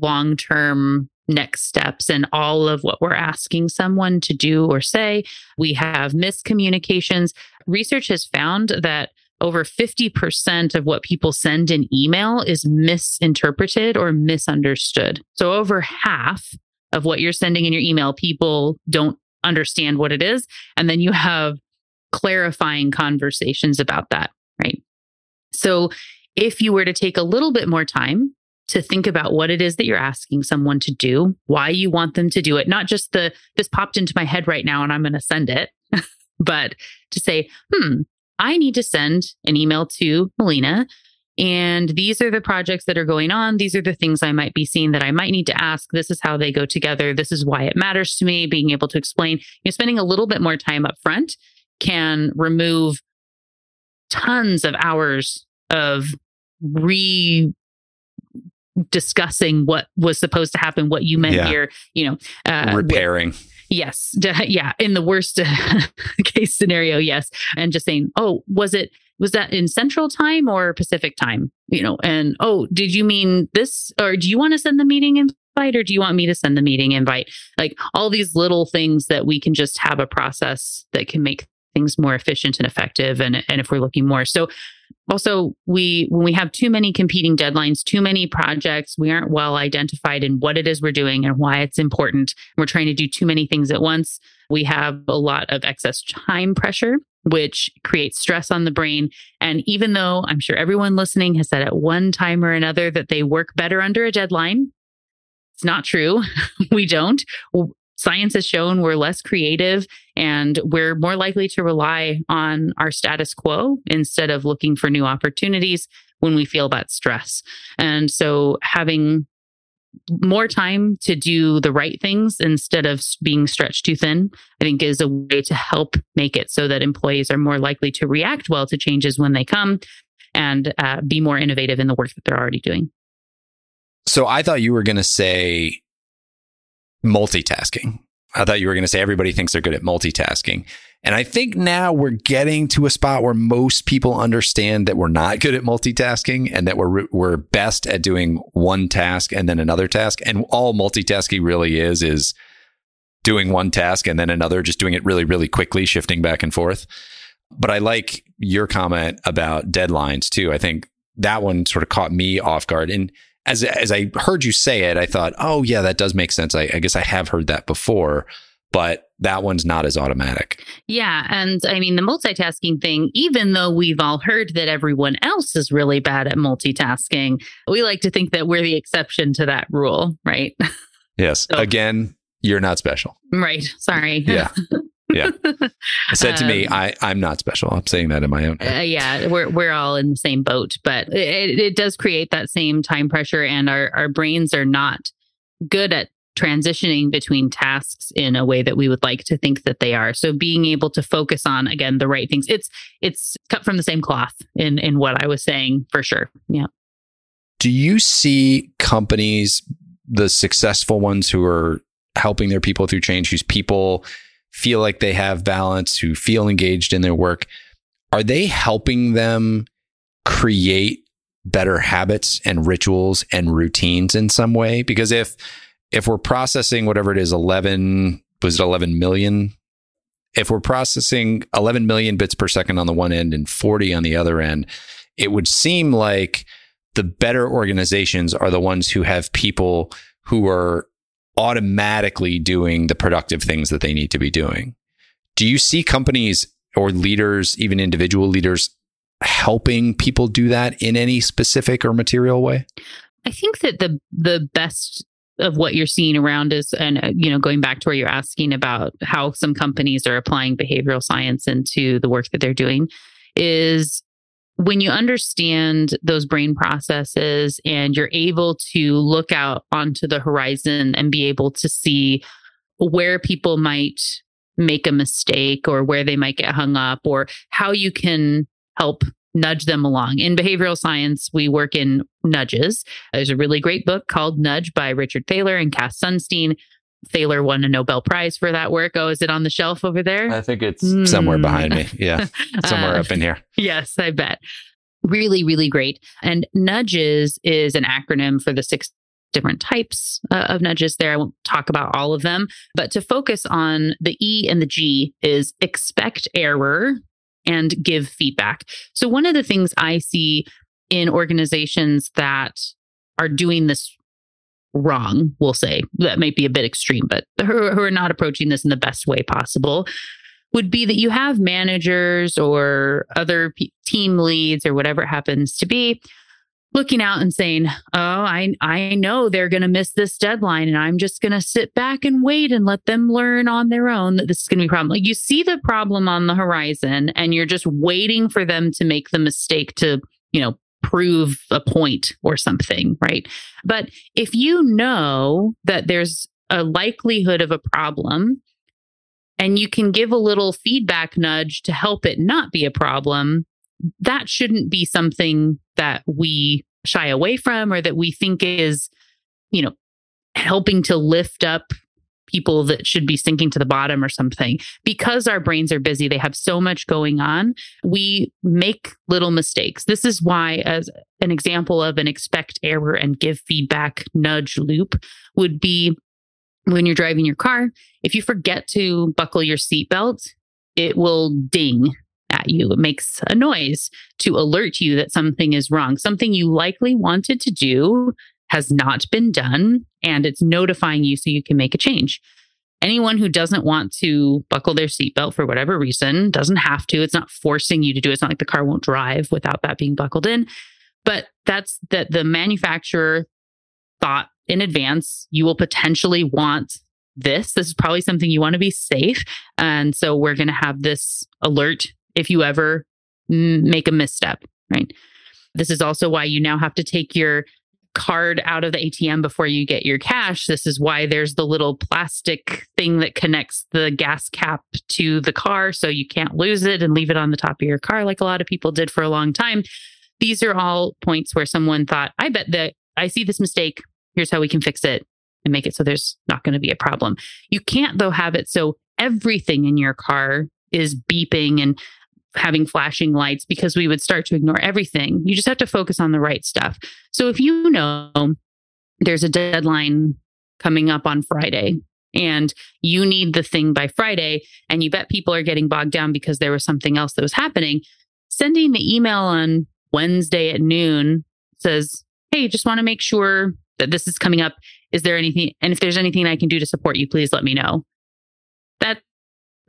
Speaker 2: long term next steps and all of what we're asking someone to do or say. We have miscommunications. Research has found that over 50% of what people send in email is misinterpreted or misunderstood. So, over half of what you're sending in your email, people don't understand what it is. And then you have clarifying conversations about that, right? So, if you were to take a little bit more time to think about what it is that you're asking someone to do, why you want them to do it, not just the this popped into my head right now and I'm going to send it, but to say, hmm, I need to send an email to Melina and these are the projects that are going on. These are the things I might be seeing that I might need to ask. This is how they go together. This is why it matters to me. Being able to explain, you know, spending a little bit more time up front can remove tons of hours of re discussing what was supposed to happen, what you meant yeah. here, you know,
Speaker 1: uh, repairing.
Speaker 2: With, yes. Yeah. In the worst case scenario, yes. And just saying, oh, was it, was that in central time or Pacific time? You know, and oh, did you mean this or do you want to send the meeting invite or do you want me to send the meeting invite? Like all these little things that we can just have a process that can make things more efficient and effective and, and if we're looking more so also we when we have too many competing deadlines too many projects we aren't well identified in what it is we're doing and why it's important. We're trying to do too many things at once. We have a lot of excess time pressure which creates stress on the brain. And even though i'm sure everyone listening has said at one time or another that they work better under a deadline it's not true. we don't science has shown we're less creative and we're more likely to rely on our status quo instead of looking for new opportunities when we feel that stress. And so having more time to do the right things instead of being stretched too thin, I think is a way to help make it so that employees are more likely to react well to changes when they come and uh, be more innovative in the work that they're already doing.
Speaker 1: So I thought you were going to say multitasking. I thought you were going to say everybody thinks they're good at multitasking. And I think now we're getting to a spot where most people understand that we're not good at multitasking and that we're we're best at doing one task and then another task. And all multitasking really is is doing one task and then another, just doing it really, really quickly, shifting back and forth. But I like your comment about deadlines too. I think that one sort of caught me off guard. And as as I heard you say it, I thought, oh yeah, that does make sense. I, I guess I have heard that before, but that one's not as automatic.
Speaker 2: Yeah. And I mean, the multitasking thing, even though we've all heard that everyone else is really bad at multitasking, we like to think that we're the exception to that rule, right?
Speaker 1: Yes. so, Again, you're not special.
Speaker 2: Right. Sorry.
Speaker 1: Yeah. yeah. Said to um, me, I, I'm not special. I'm saying that in my own
Speaker 2: uh, yeah, we're, we're all in the same boat, but it, it does create that same time pressure. And our, our brains are not good at transitioning between tasks in a way that we would like to think that they are. So being able to focus on again the right things. It's it's cut from the same cloth in in what I was saying for sure. Yeah.
Speaker 1: Do you see companies the successful ones who are helping their people through change whose people feel like they have balance, who feel engaged in their work, are they helping them create better habits and rituals and routines in some way? Because if if we're processing whatever it is, 11, was it 11 million? If we're processing 11 million bits per second on the one end and 40 on the other end, it would seem like the better organizations are the ones who have people who are automatically doing the productive things that they need to be doing. Do you see companies or leaders, even individual leaders, helping people do that in any specific or material way?
Speaker 2: I think that the the best of what you're seeing around is and uh, you know going back to where you're asking about how some companies are applying behavioral science into the work that they're doing is when you understand those brain processes and you're able to look out onto the horizon and be able to see where people might make a mistake or where they might get hung up or how you can help nudge them along. In behavioral science, we work in nudges. There's a really great book called Nudge by Richard Thaler and Cass Sunstein. Thaler won a Nobel Prize for that work. Oh, is it on the shelf over there?
Speaker 1: I think it's mm. somewhere behind me. Yeah, somewhere uh, up in here.
Speaker 2: Yes, I bet. Really, really great. And nudges is an acronym for the six different types uh, of nudges there. I won't talk about all of them, but to focus on the E and the G is expect error and give feedback. So, one of the things I see in organizations that are doing this wrong, we'll say that might be a bit extreme, but who, who are not approaching this in the best way possible would be that you have managers or other p- team leads or whatever it happens to be looking out and saying, "Oh, I I know they're going to miss this deadline and I'm just going to sit back and wait and let them learn on their own that this is going to be a problem." Like you see the problem on the horizon and you're just waiting for them to make the mistake to, you know, prove a point or something, right? But if you know that there's a likelihood of a problem and you can give a little feedback nudge to help it not be a problem, that shouldn't be something that we shy away from or that we think is, you know, helping to lift up people that should be sinking to the bottom or something. Because our brains are busy, they have so much going on, we make little mistakes. This is why, as an example of an expect error and give feedback nudge loop, would be when you're driving your car, if you forget to buckle your seatbelt, it will ding at you. It makes a noise to alert you that something is wrong. Something you likely wanted to do has not been done, and it's notifying you so you can make a change. Anyone who doesn't want to buckle their seatbelt for whatever reason doesn't have to. It's not forcing you to do it. It's not like the car won't drive without that being buckled in. But that's that the manufacturer thought in advance you will potentially want this. This is probably something you want to be safe. And so we're going to have this alert if you ever make a misstep, right? This is also why you now have to take your card out of the ATM before you get your cash. This is why there's the little plastic thing that connects the gas cap to the car so you can't lose it and leave it on the top of your car like a lot of people did for a long time. These are all points where someone thought, I bet that I see this mistake. Here's how we can fix it and make it so there's not going to be a problem. You can't, though, have it so everything in your car is beeping and having flashing lights because we would start to ignore everything. You just have to focus on the right stuff. So if you know there's a deadline coming up on Friday and you need the thing by Friday and you bet people are getting bogged down because there was something else that was happening, sending the email on Wednesday at noon says, Hey, just want to make sure that this is coming up. Is there anything? And if there's anything I can do to support you, please let me know. That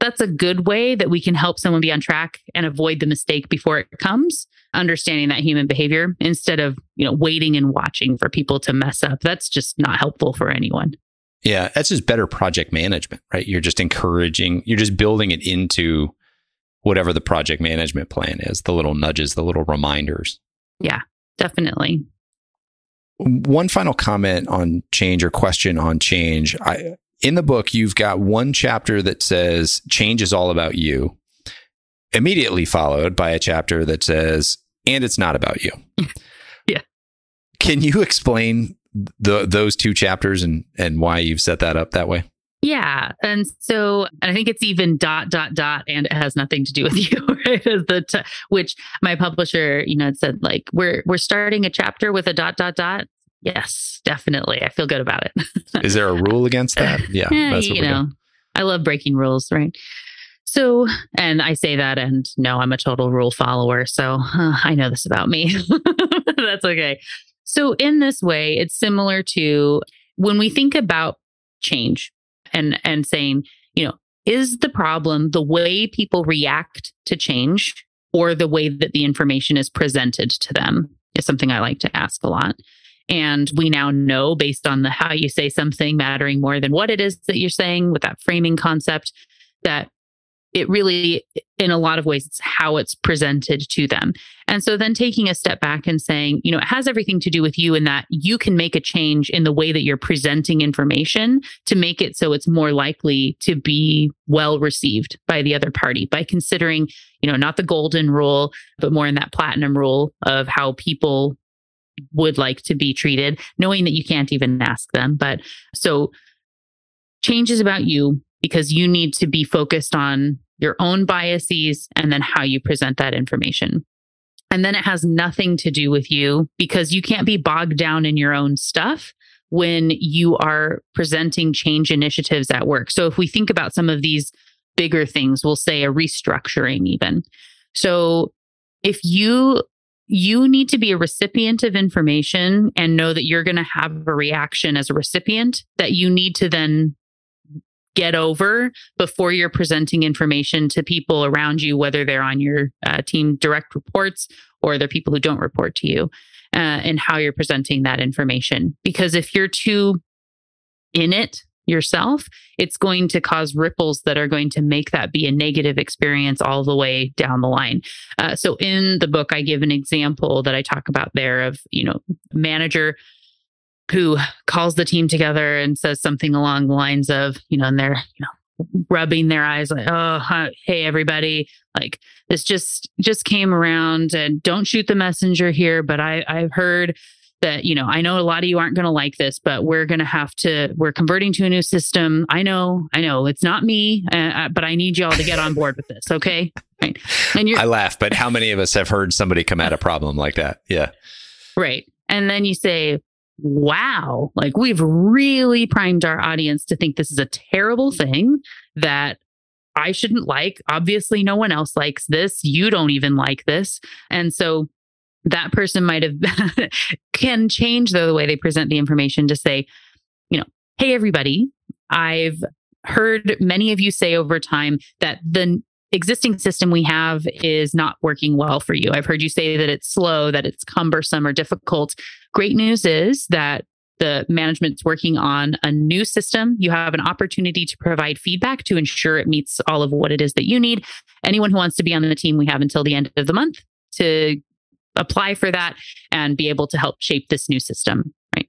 Speaker 2: that's a good way that we can help someone be on track and avoid the mistake before it comes understanding that human behavior instead of you know waiting and watching for people to mess up that's just not helpful for anyone
Speaker 1: Yeah, that's just better project management, right? You're just encouraging, you're just building it into whatever the project management plan is, the little nudges, the little reminders.
Speaker 2: Yeah, definitely.
Speaker 1: One final comment on change or question on change. I, in the book, you've got one chapter that says change is all about you, immediately followed by a chapter that says, and it's not about you.
Speaker 2: yeah.
Speaker 1: Can you explain the, those two chapters and, and why you've set that up that way?
Speaker 2: Yeah. And so and I think it's even dot, dot, dot, and it has nothing to do with you, right? the t- which my publisher, you know, said like, we're, we're starting a chapter with a dot, dot, dot. Yes, definitely. I feel good about it.
Speaker 1: Is there a rule against that? Yeah.
Speaker 2: yeah you know, doing. I love breaking rules, right? So, and I say that, and no, I'm a total rule follower. So uh, I know this about me. That's okay. So, in this way, it's similar to when we think about change, and and saying, you know, is the problem the way people react to change or the way that the information is presented to them? Is something I like to ask a lot. And we now know based on the how you say something mattering more than what it is that you're saying with that framing concept that it really in a lot of ways it's how it's presented to them. And so then taking a step back and saying you know it has everything to do with you in that you can make a change in the way that you're presenting information to make it so it's more likely to be well received by the other party by considering you know not the golden rule but more in that platinum rule of how people would like to be treated knowing that you can't even ask them but so change is about you because you need to be focused on your own biases, and then how you present that information. And then it has nothing to do with you because you can't be bogged down in your own stuff when you are presenting change initiatives at work. So if we think about some of these bigger things, we'll say a restructuring even. So if you you need to be a recipient of information and know that you're going to have a reaction as a recipient that you need to then get over before you're presenting information to people around you, whether they're on your uh, team direct reports or they're people who don't report to you, uh, and how you're presenting that information. Because if you're too in it yourself, it's going to cause ripples that are going to make that be a negative experience all the way down the line. Uh, so in the book, I give an example that I talk about there of, you know, manager who calls the team together and says something along the lines of, you know, and they're, you know, rubbing their eyes like, oh, hey, everybody, like this just just came around and don't shoot the messenger here, but I I've heard that you know i know a lot of you aren't going to like this but we're going to have to we're converting to a new system. I know i know it's not me uh, uh but i need y'all to get on board with this okay?
Speaker 1: Right. And you i laugh but how many of us have heard somebody come at a problem like that? Yeah.
Speaker 2: Right. And then you say wow, like we've really primed our audience to think this is a terrible thing that I shouldn't like. Obviously, no one else likes this. You don't even like this. And so that person might have can change though the way they present the information to say, you know, hey, everybody, I've heard many of you say over time that the existing system we have is not working well for you. I've heard you say that it's slow, that it's cumbersome or difficult. Great news is that the management's working on a new system. You have an opportunity to provide feedback to ensure it meets all of what it is that you need. Anyone who wants to be on the team, we have until the end of the month to apply for that and be able to help shape this new system, right?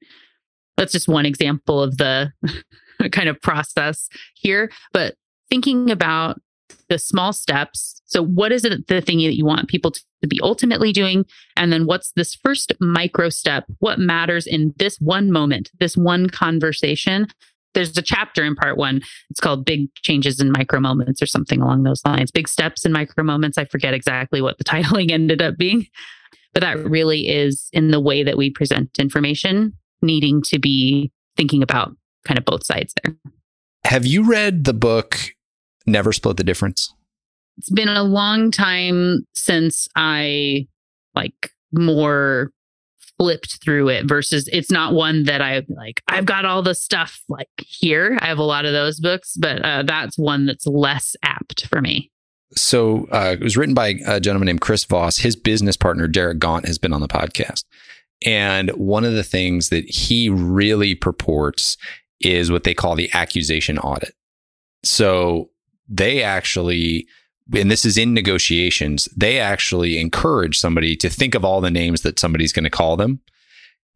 Speaker 2: That's just one example of the kind of process here. But thinking about the small steps. So, what is it the thing that you want people to, to be ultimately doing? And then, what's this first micro step? What matters in this one moment, this one conversation? There's a chapter in part one. It's called Big Changes in Micro Moments or something along those lines. Big Steps in Micro Moments. I forget exactly what the titling ended up being, but that really is in the way that we present information, needing to be thinking about kind of both sides there.
Speaker 1: Have you read the book never split the difference?
Speaker 2: It's been a long time since I like more flipped through it versus it's not one that I like I've got all the stuff like here. I have a lot of those books, but uh, that's one that's less apt for me.
Speaker 1: So uh, it was written by a gentleman named Chris Voss. His business partner Derek Gaunt has been on the podcast. And one of the things that he really purports is what they call the accusation audit. So they actually, and this is in negotiations, they actually encourage somebody to think of all the names that somebody's going to call them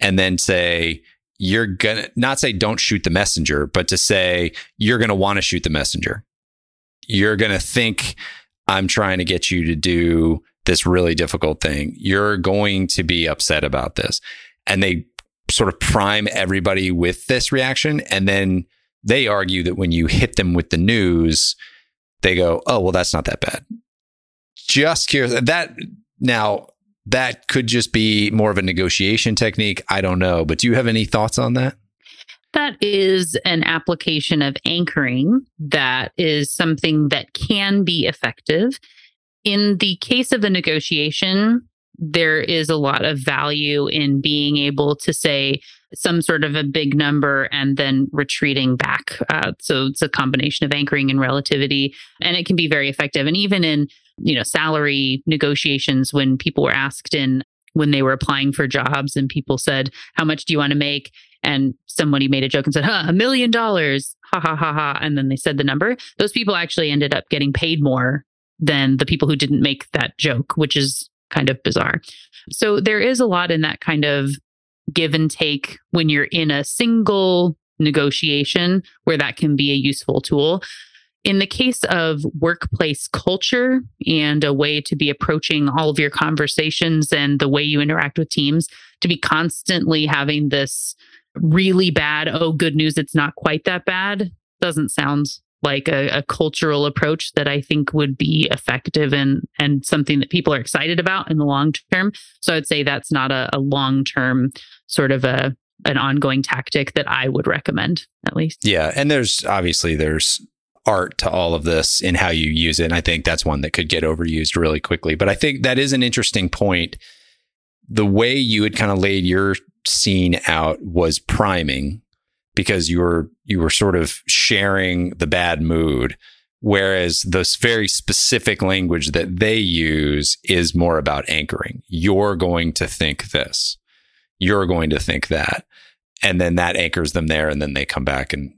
Speaker 1: and then say, you're going to not say don't shoot the messenger, but to say you're going to want to shoot the messenger. You're going to think I'm trying to get you to do this really difficult thing. You're going to be upset about this. And they sort of prime everybody with this reaction. And then they argue that when you hit them with the news, they go, oh, well, that's not that bad. Just curious. That now, that could just be more of a negotiation technique. I don't know. But do you have any thoughts on that?
Speaker 2: That is an application of anchoring that is something that can be effective. In the case of the negotiation, there is a lot of value in being able to say some sort of a big number and then retreating back. Uh, so it's a combination of anchoring and relativity, and it can be very effective. And even in you know salary negotiations, when people were asked in when they were applying for jobs and people said, "How much do you want to make?" and somebody made a joke and said, huh, a million dollars, ha ha ha ha. And then they said the number. Those people actually ended up getting paid more than the people who didn't make that joke, which is kind of bizarre. So there is a lot in that kind of give and take when you're in a single negotiation where that can be a useful tool. In the case of workplace culture and a way to be approaching all of your conversations and the way you interact with teams, to be constantly having this really bad, oh, good news, it's not quite that bad, doesn't sound like a, a, cultural approach that I think would be effective and and something that people are excited about in the long term. So I'd say that's not a, a long term sort of a an ongoing tactic that I would recommend at least.
Speaker 1: Yeah, and there's obviously there's art to all of this in how you use it. And I think that's one that could get overused really quickly. But I think that is an interesting point. The way you had kind of laid your scene out was priming because you were you were sort of sharing the bad mood whereas this very specific language that they use is more about anchoring. You're going to think this. You're going to think that. And then that anchors them there and then they come back and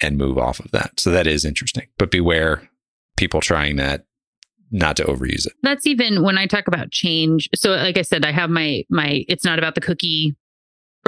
Speaker 1: and move off of that. So that is interesting. But beware people trying that not to overuse it.
Speaker 2: That's even when i talk about change. So like i said i have my my it's not about the cookie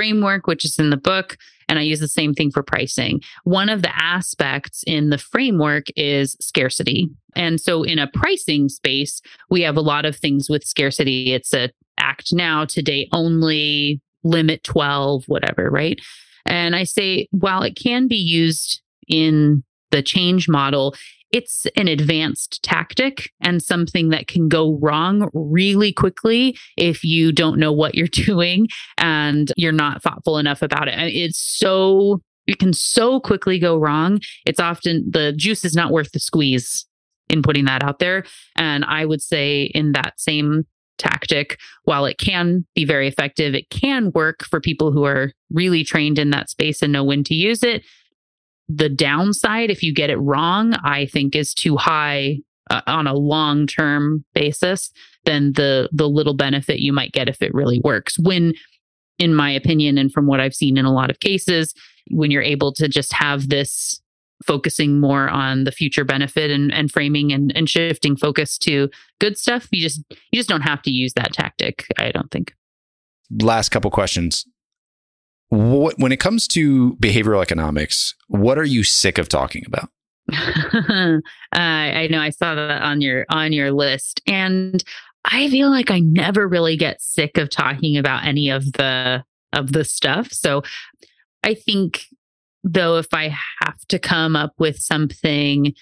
Speaker 2: framework, which is in the book, and I use the same thing for pricing. One of the aspects in the framework is scarcity. And so in a pricing space, we have a lot of things with scarcity. It's a act now, today only, limit 12, whatever, right? And I say, while it can be used in the change model, it's an advanced tactic and something that can go wrong really quickly if you don't know what you're doing and you're not thoughtful enough about it. It's so, it can so quickly go wrong. It's often the juice is not worth the squeeze in putting that out there. And I would say in that same tactic, while it can be very effective, it can work for people who are really trained in that space and know when to use it the downside, if you get it wrong, I think is too high uh, on a long term basis than the the little benefit you might get if it really works. When, in my opinion, and from what I've seen in a lot of cases, when you're able to just have this focusing more on the future benefit and, and framing and, and shifting focus to good stuff, you just you just don't have to use that tactic. I don't think.
Speaker 1: Last couple questions what, when it comes to behavioral economics, what are you sick of talking about?
Speaker 2: uh, I know I saw that on your on your list, and I feel like I never really get sick of talking about any of the of the stuff. So I think though if I have to come up with something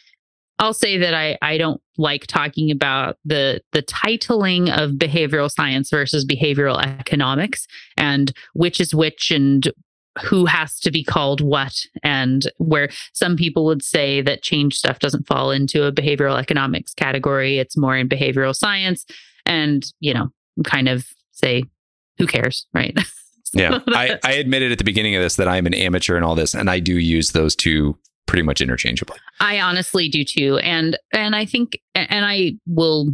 Speaker 2: I'll say that I, I don't like talking about the the titling of behavioral science versus behavioral economics and which is which and who has to be called what. And where some people would say that change stuff doesn't fall into a behavioral economics category. It's more in behavioral science. And you know kind of say who cares right?
Speaker 1: Yeah. I, I admitted at the beginning of this that i'm an amateur in all this and i do use those two pretty much interchangeably.
Speaker 2: I honestly do too. And and I think and I will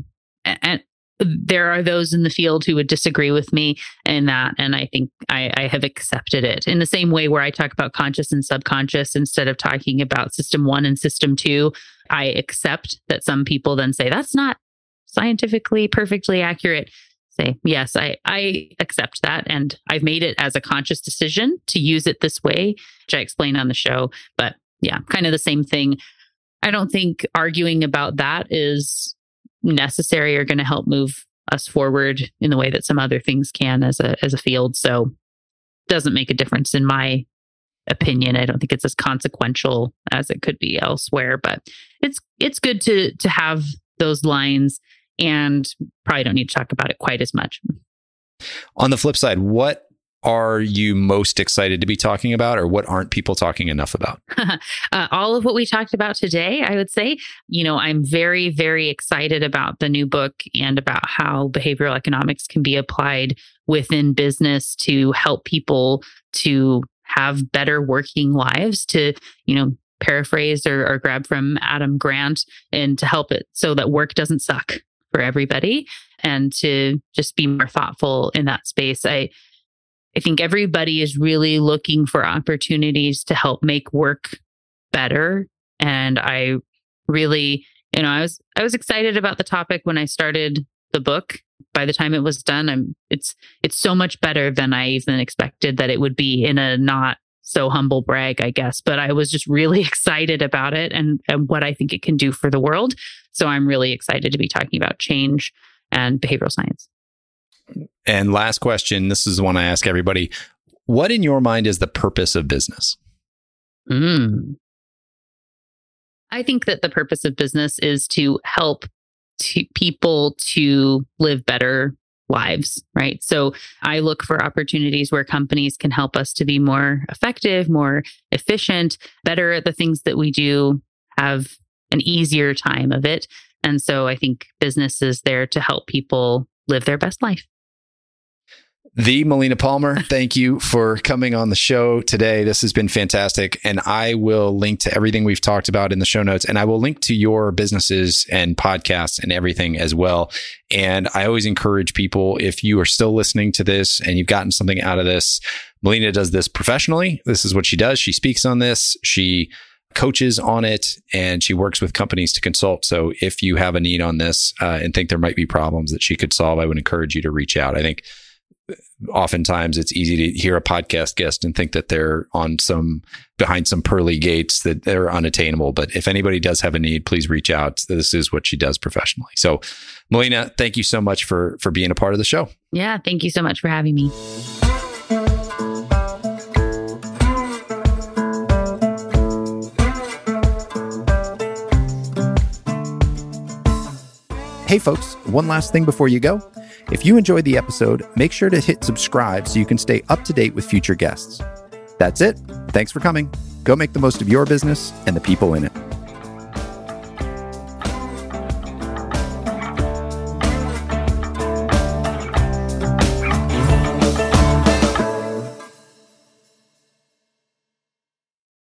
Speaker 2: and there are those in the field who would disagree with me in that. And I think I, I, have accepted it in the same way where I talk about conscious and subconscious instead of talking about system one and system two. I accept that some people then say that's not scientifically perfectly accurate. Say, yes, I, I accept that. And I've made it as a conscious decision to use it this way, which I explain on the show. But yeah, kind of the same thing. I don't think arguing about that is necessary or going to help move us forward in the way that some other things can as a as a field. So doesn't make a difference in my opinion. I don't think it's as consequential as it could be elsewhere, but it's it's good to to have those lines and probably don't need to talk about it quite as much.
Speaker 1: On the flip side, what are you most excited to be talking about or what aren't people talking enough about?
Speaker 2: uh, all of what we talked about today, I would say. You know, I'm very, very excited about the new book and about how behavioral economics can be applied within business to help people to have better working lives, to, you know, paraphrase or, or grab from Adam Grant and to help it so that work doesn't suck for everybody and to just be more thoughtful in that space. I I think everybody is really looking for opportunities to help make work better. And I really, you know, I was I was excited about the topic when I started the book. By the time it was done, I'm it's it's so much better than I even expected that it would be in a not so humble brag, I guess. But I was just really excited about it and, and what I think it can do for the world. So I'm really excited to be talking about change and behavioral science.
Speaker 1: And last question this is one I ask everybody. What in your mind is the purpose of business?
Speaker 2: Mm. I think that the purpose of business is to help to people to live better lives, right? So I look for opportunities where companies can help us to be more effective, more efficient, better at the things that we do, have an easier time of it. And so I think business is there to help people live their best life.
Speaker 1: The Melina Palmer, thank you for coming on the show today. This has been fantastic. And I will link to everything we've talked about in the show notes. And I will link to your businesses and podcasts and everything as well. And I always encourage people if you are still listening to this and you've gotten something out of this, Melina does this professionally. This is what she does. She speaks on this. She coaches on it and she works with companies to consult. So if you have a need on this uh, and think there might be problems that she could solve, I would encourage you to reach out. I think oftentimes it's easy to hear a podcast guest and think that they're on some behind some pearly gates that they're unattainable. But if anybody does have a need, please reach out. This is what she does professionally. So, Melina, thank you so much for for being a part of the show.
Speaker 2: Yeah, thank you so much for having me.
Speaker 1: Hey, folks, one last thing before you go. If you enjoyed the episode, make sure to hit subscribe so you can stay up to date with future guests. That's it. Thanks for coming. Go make the most of your business and the people in it.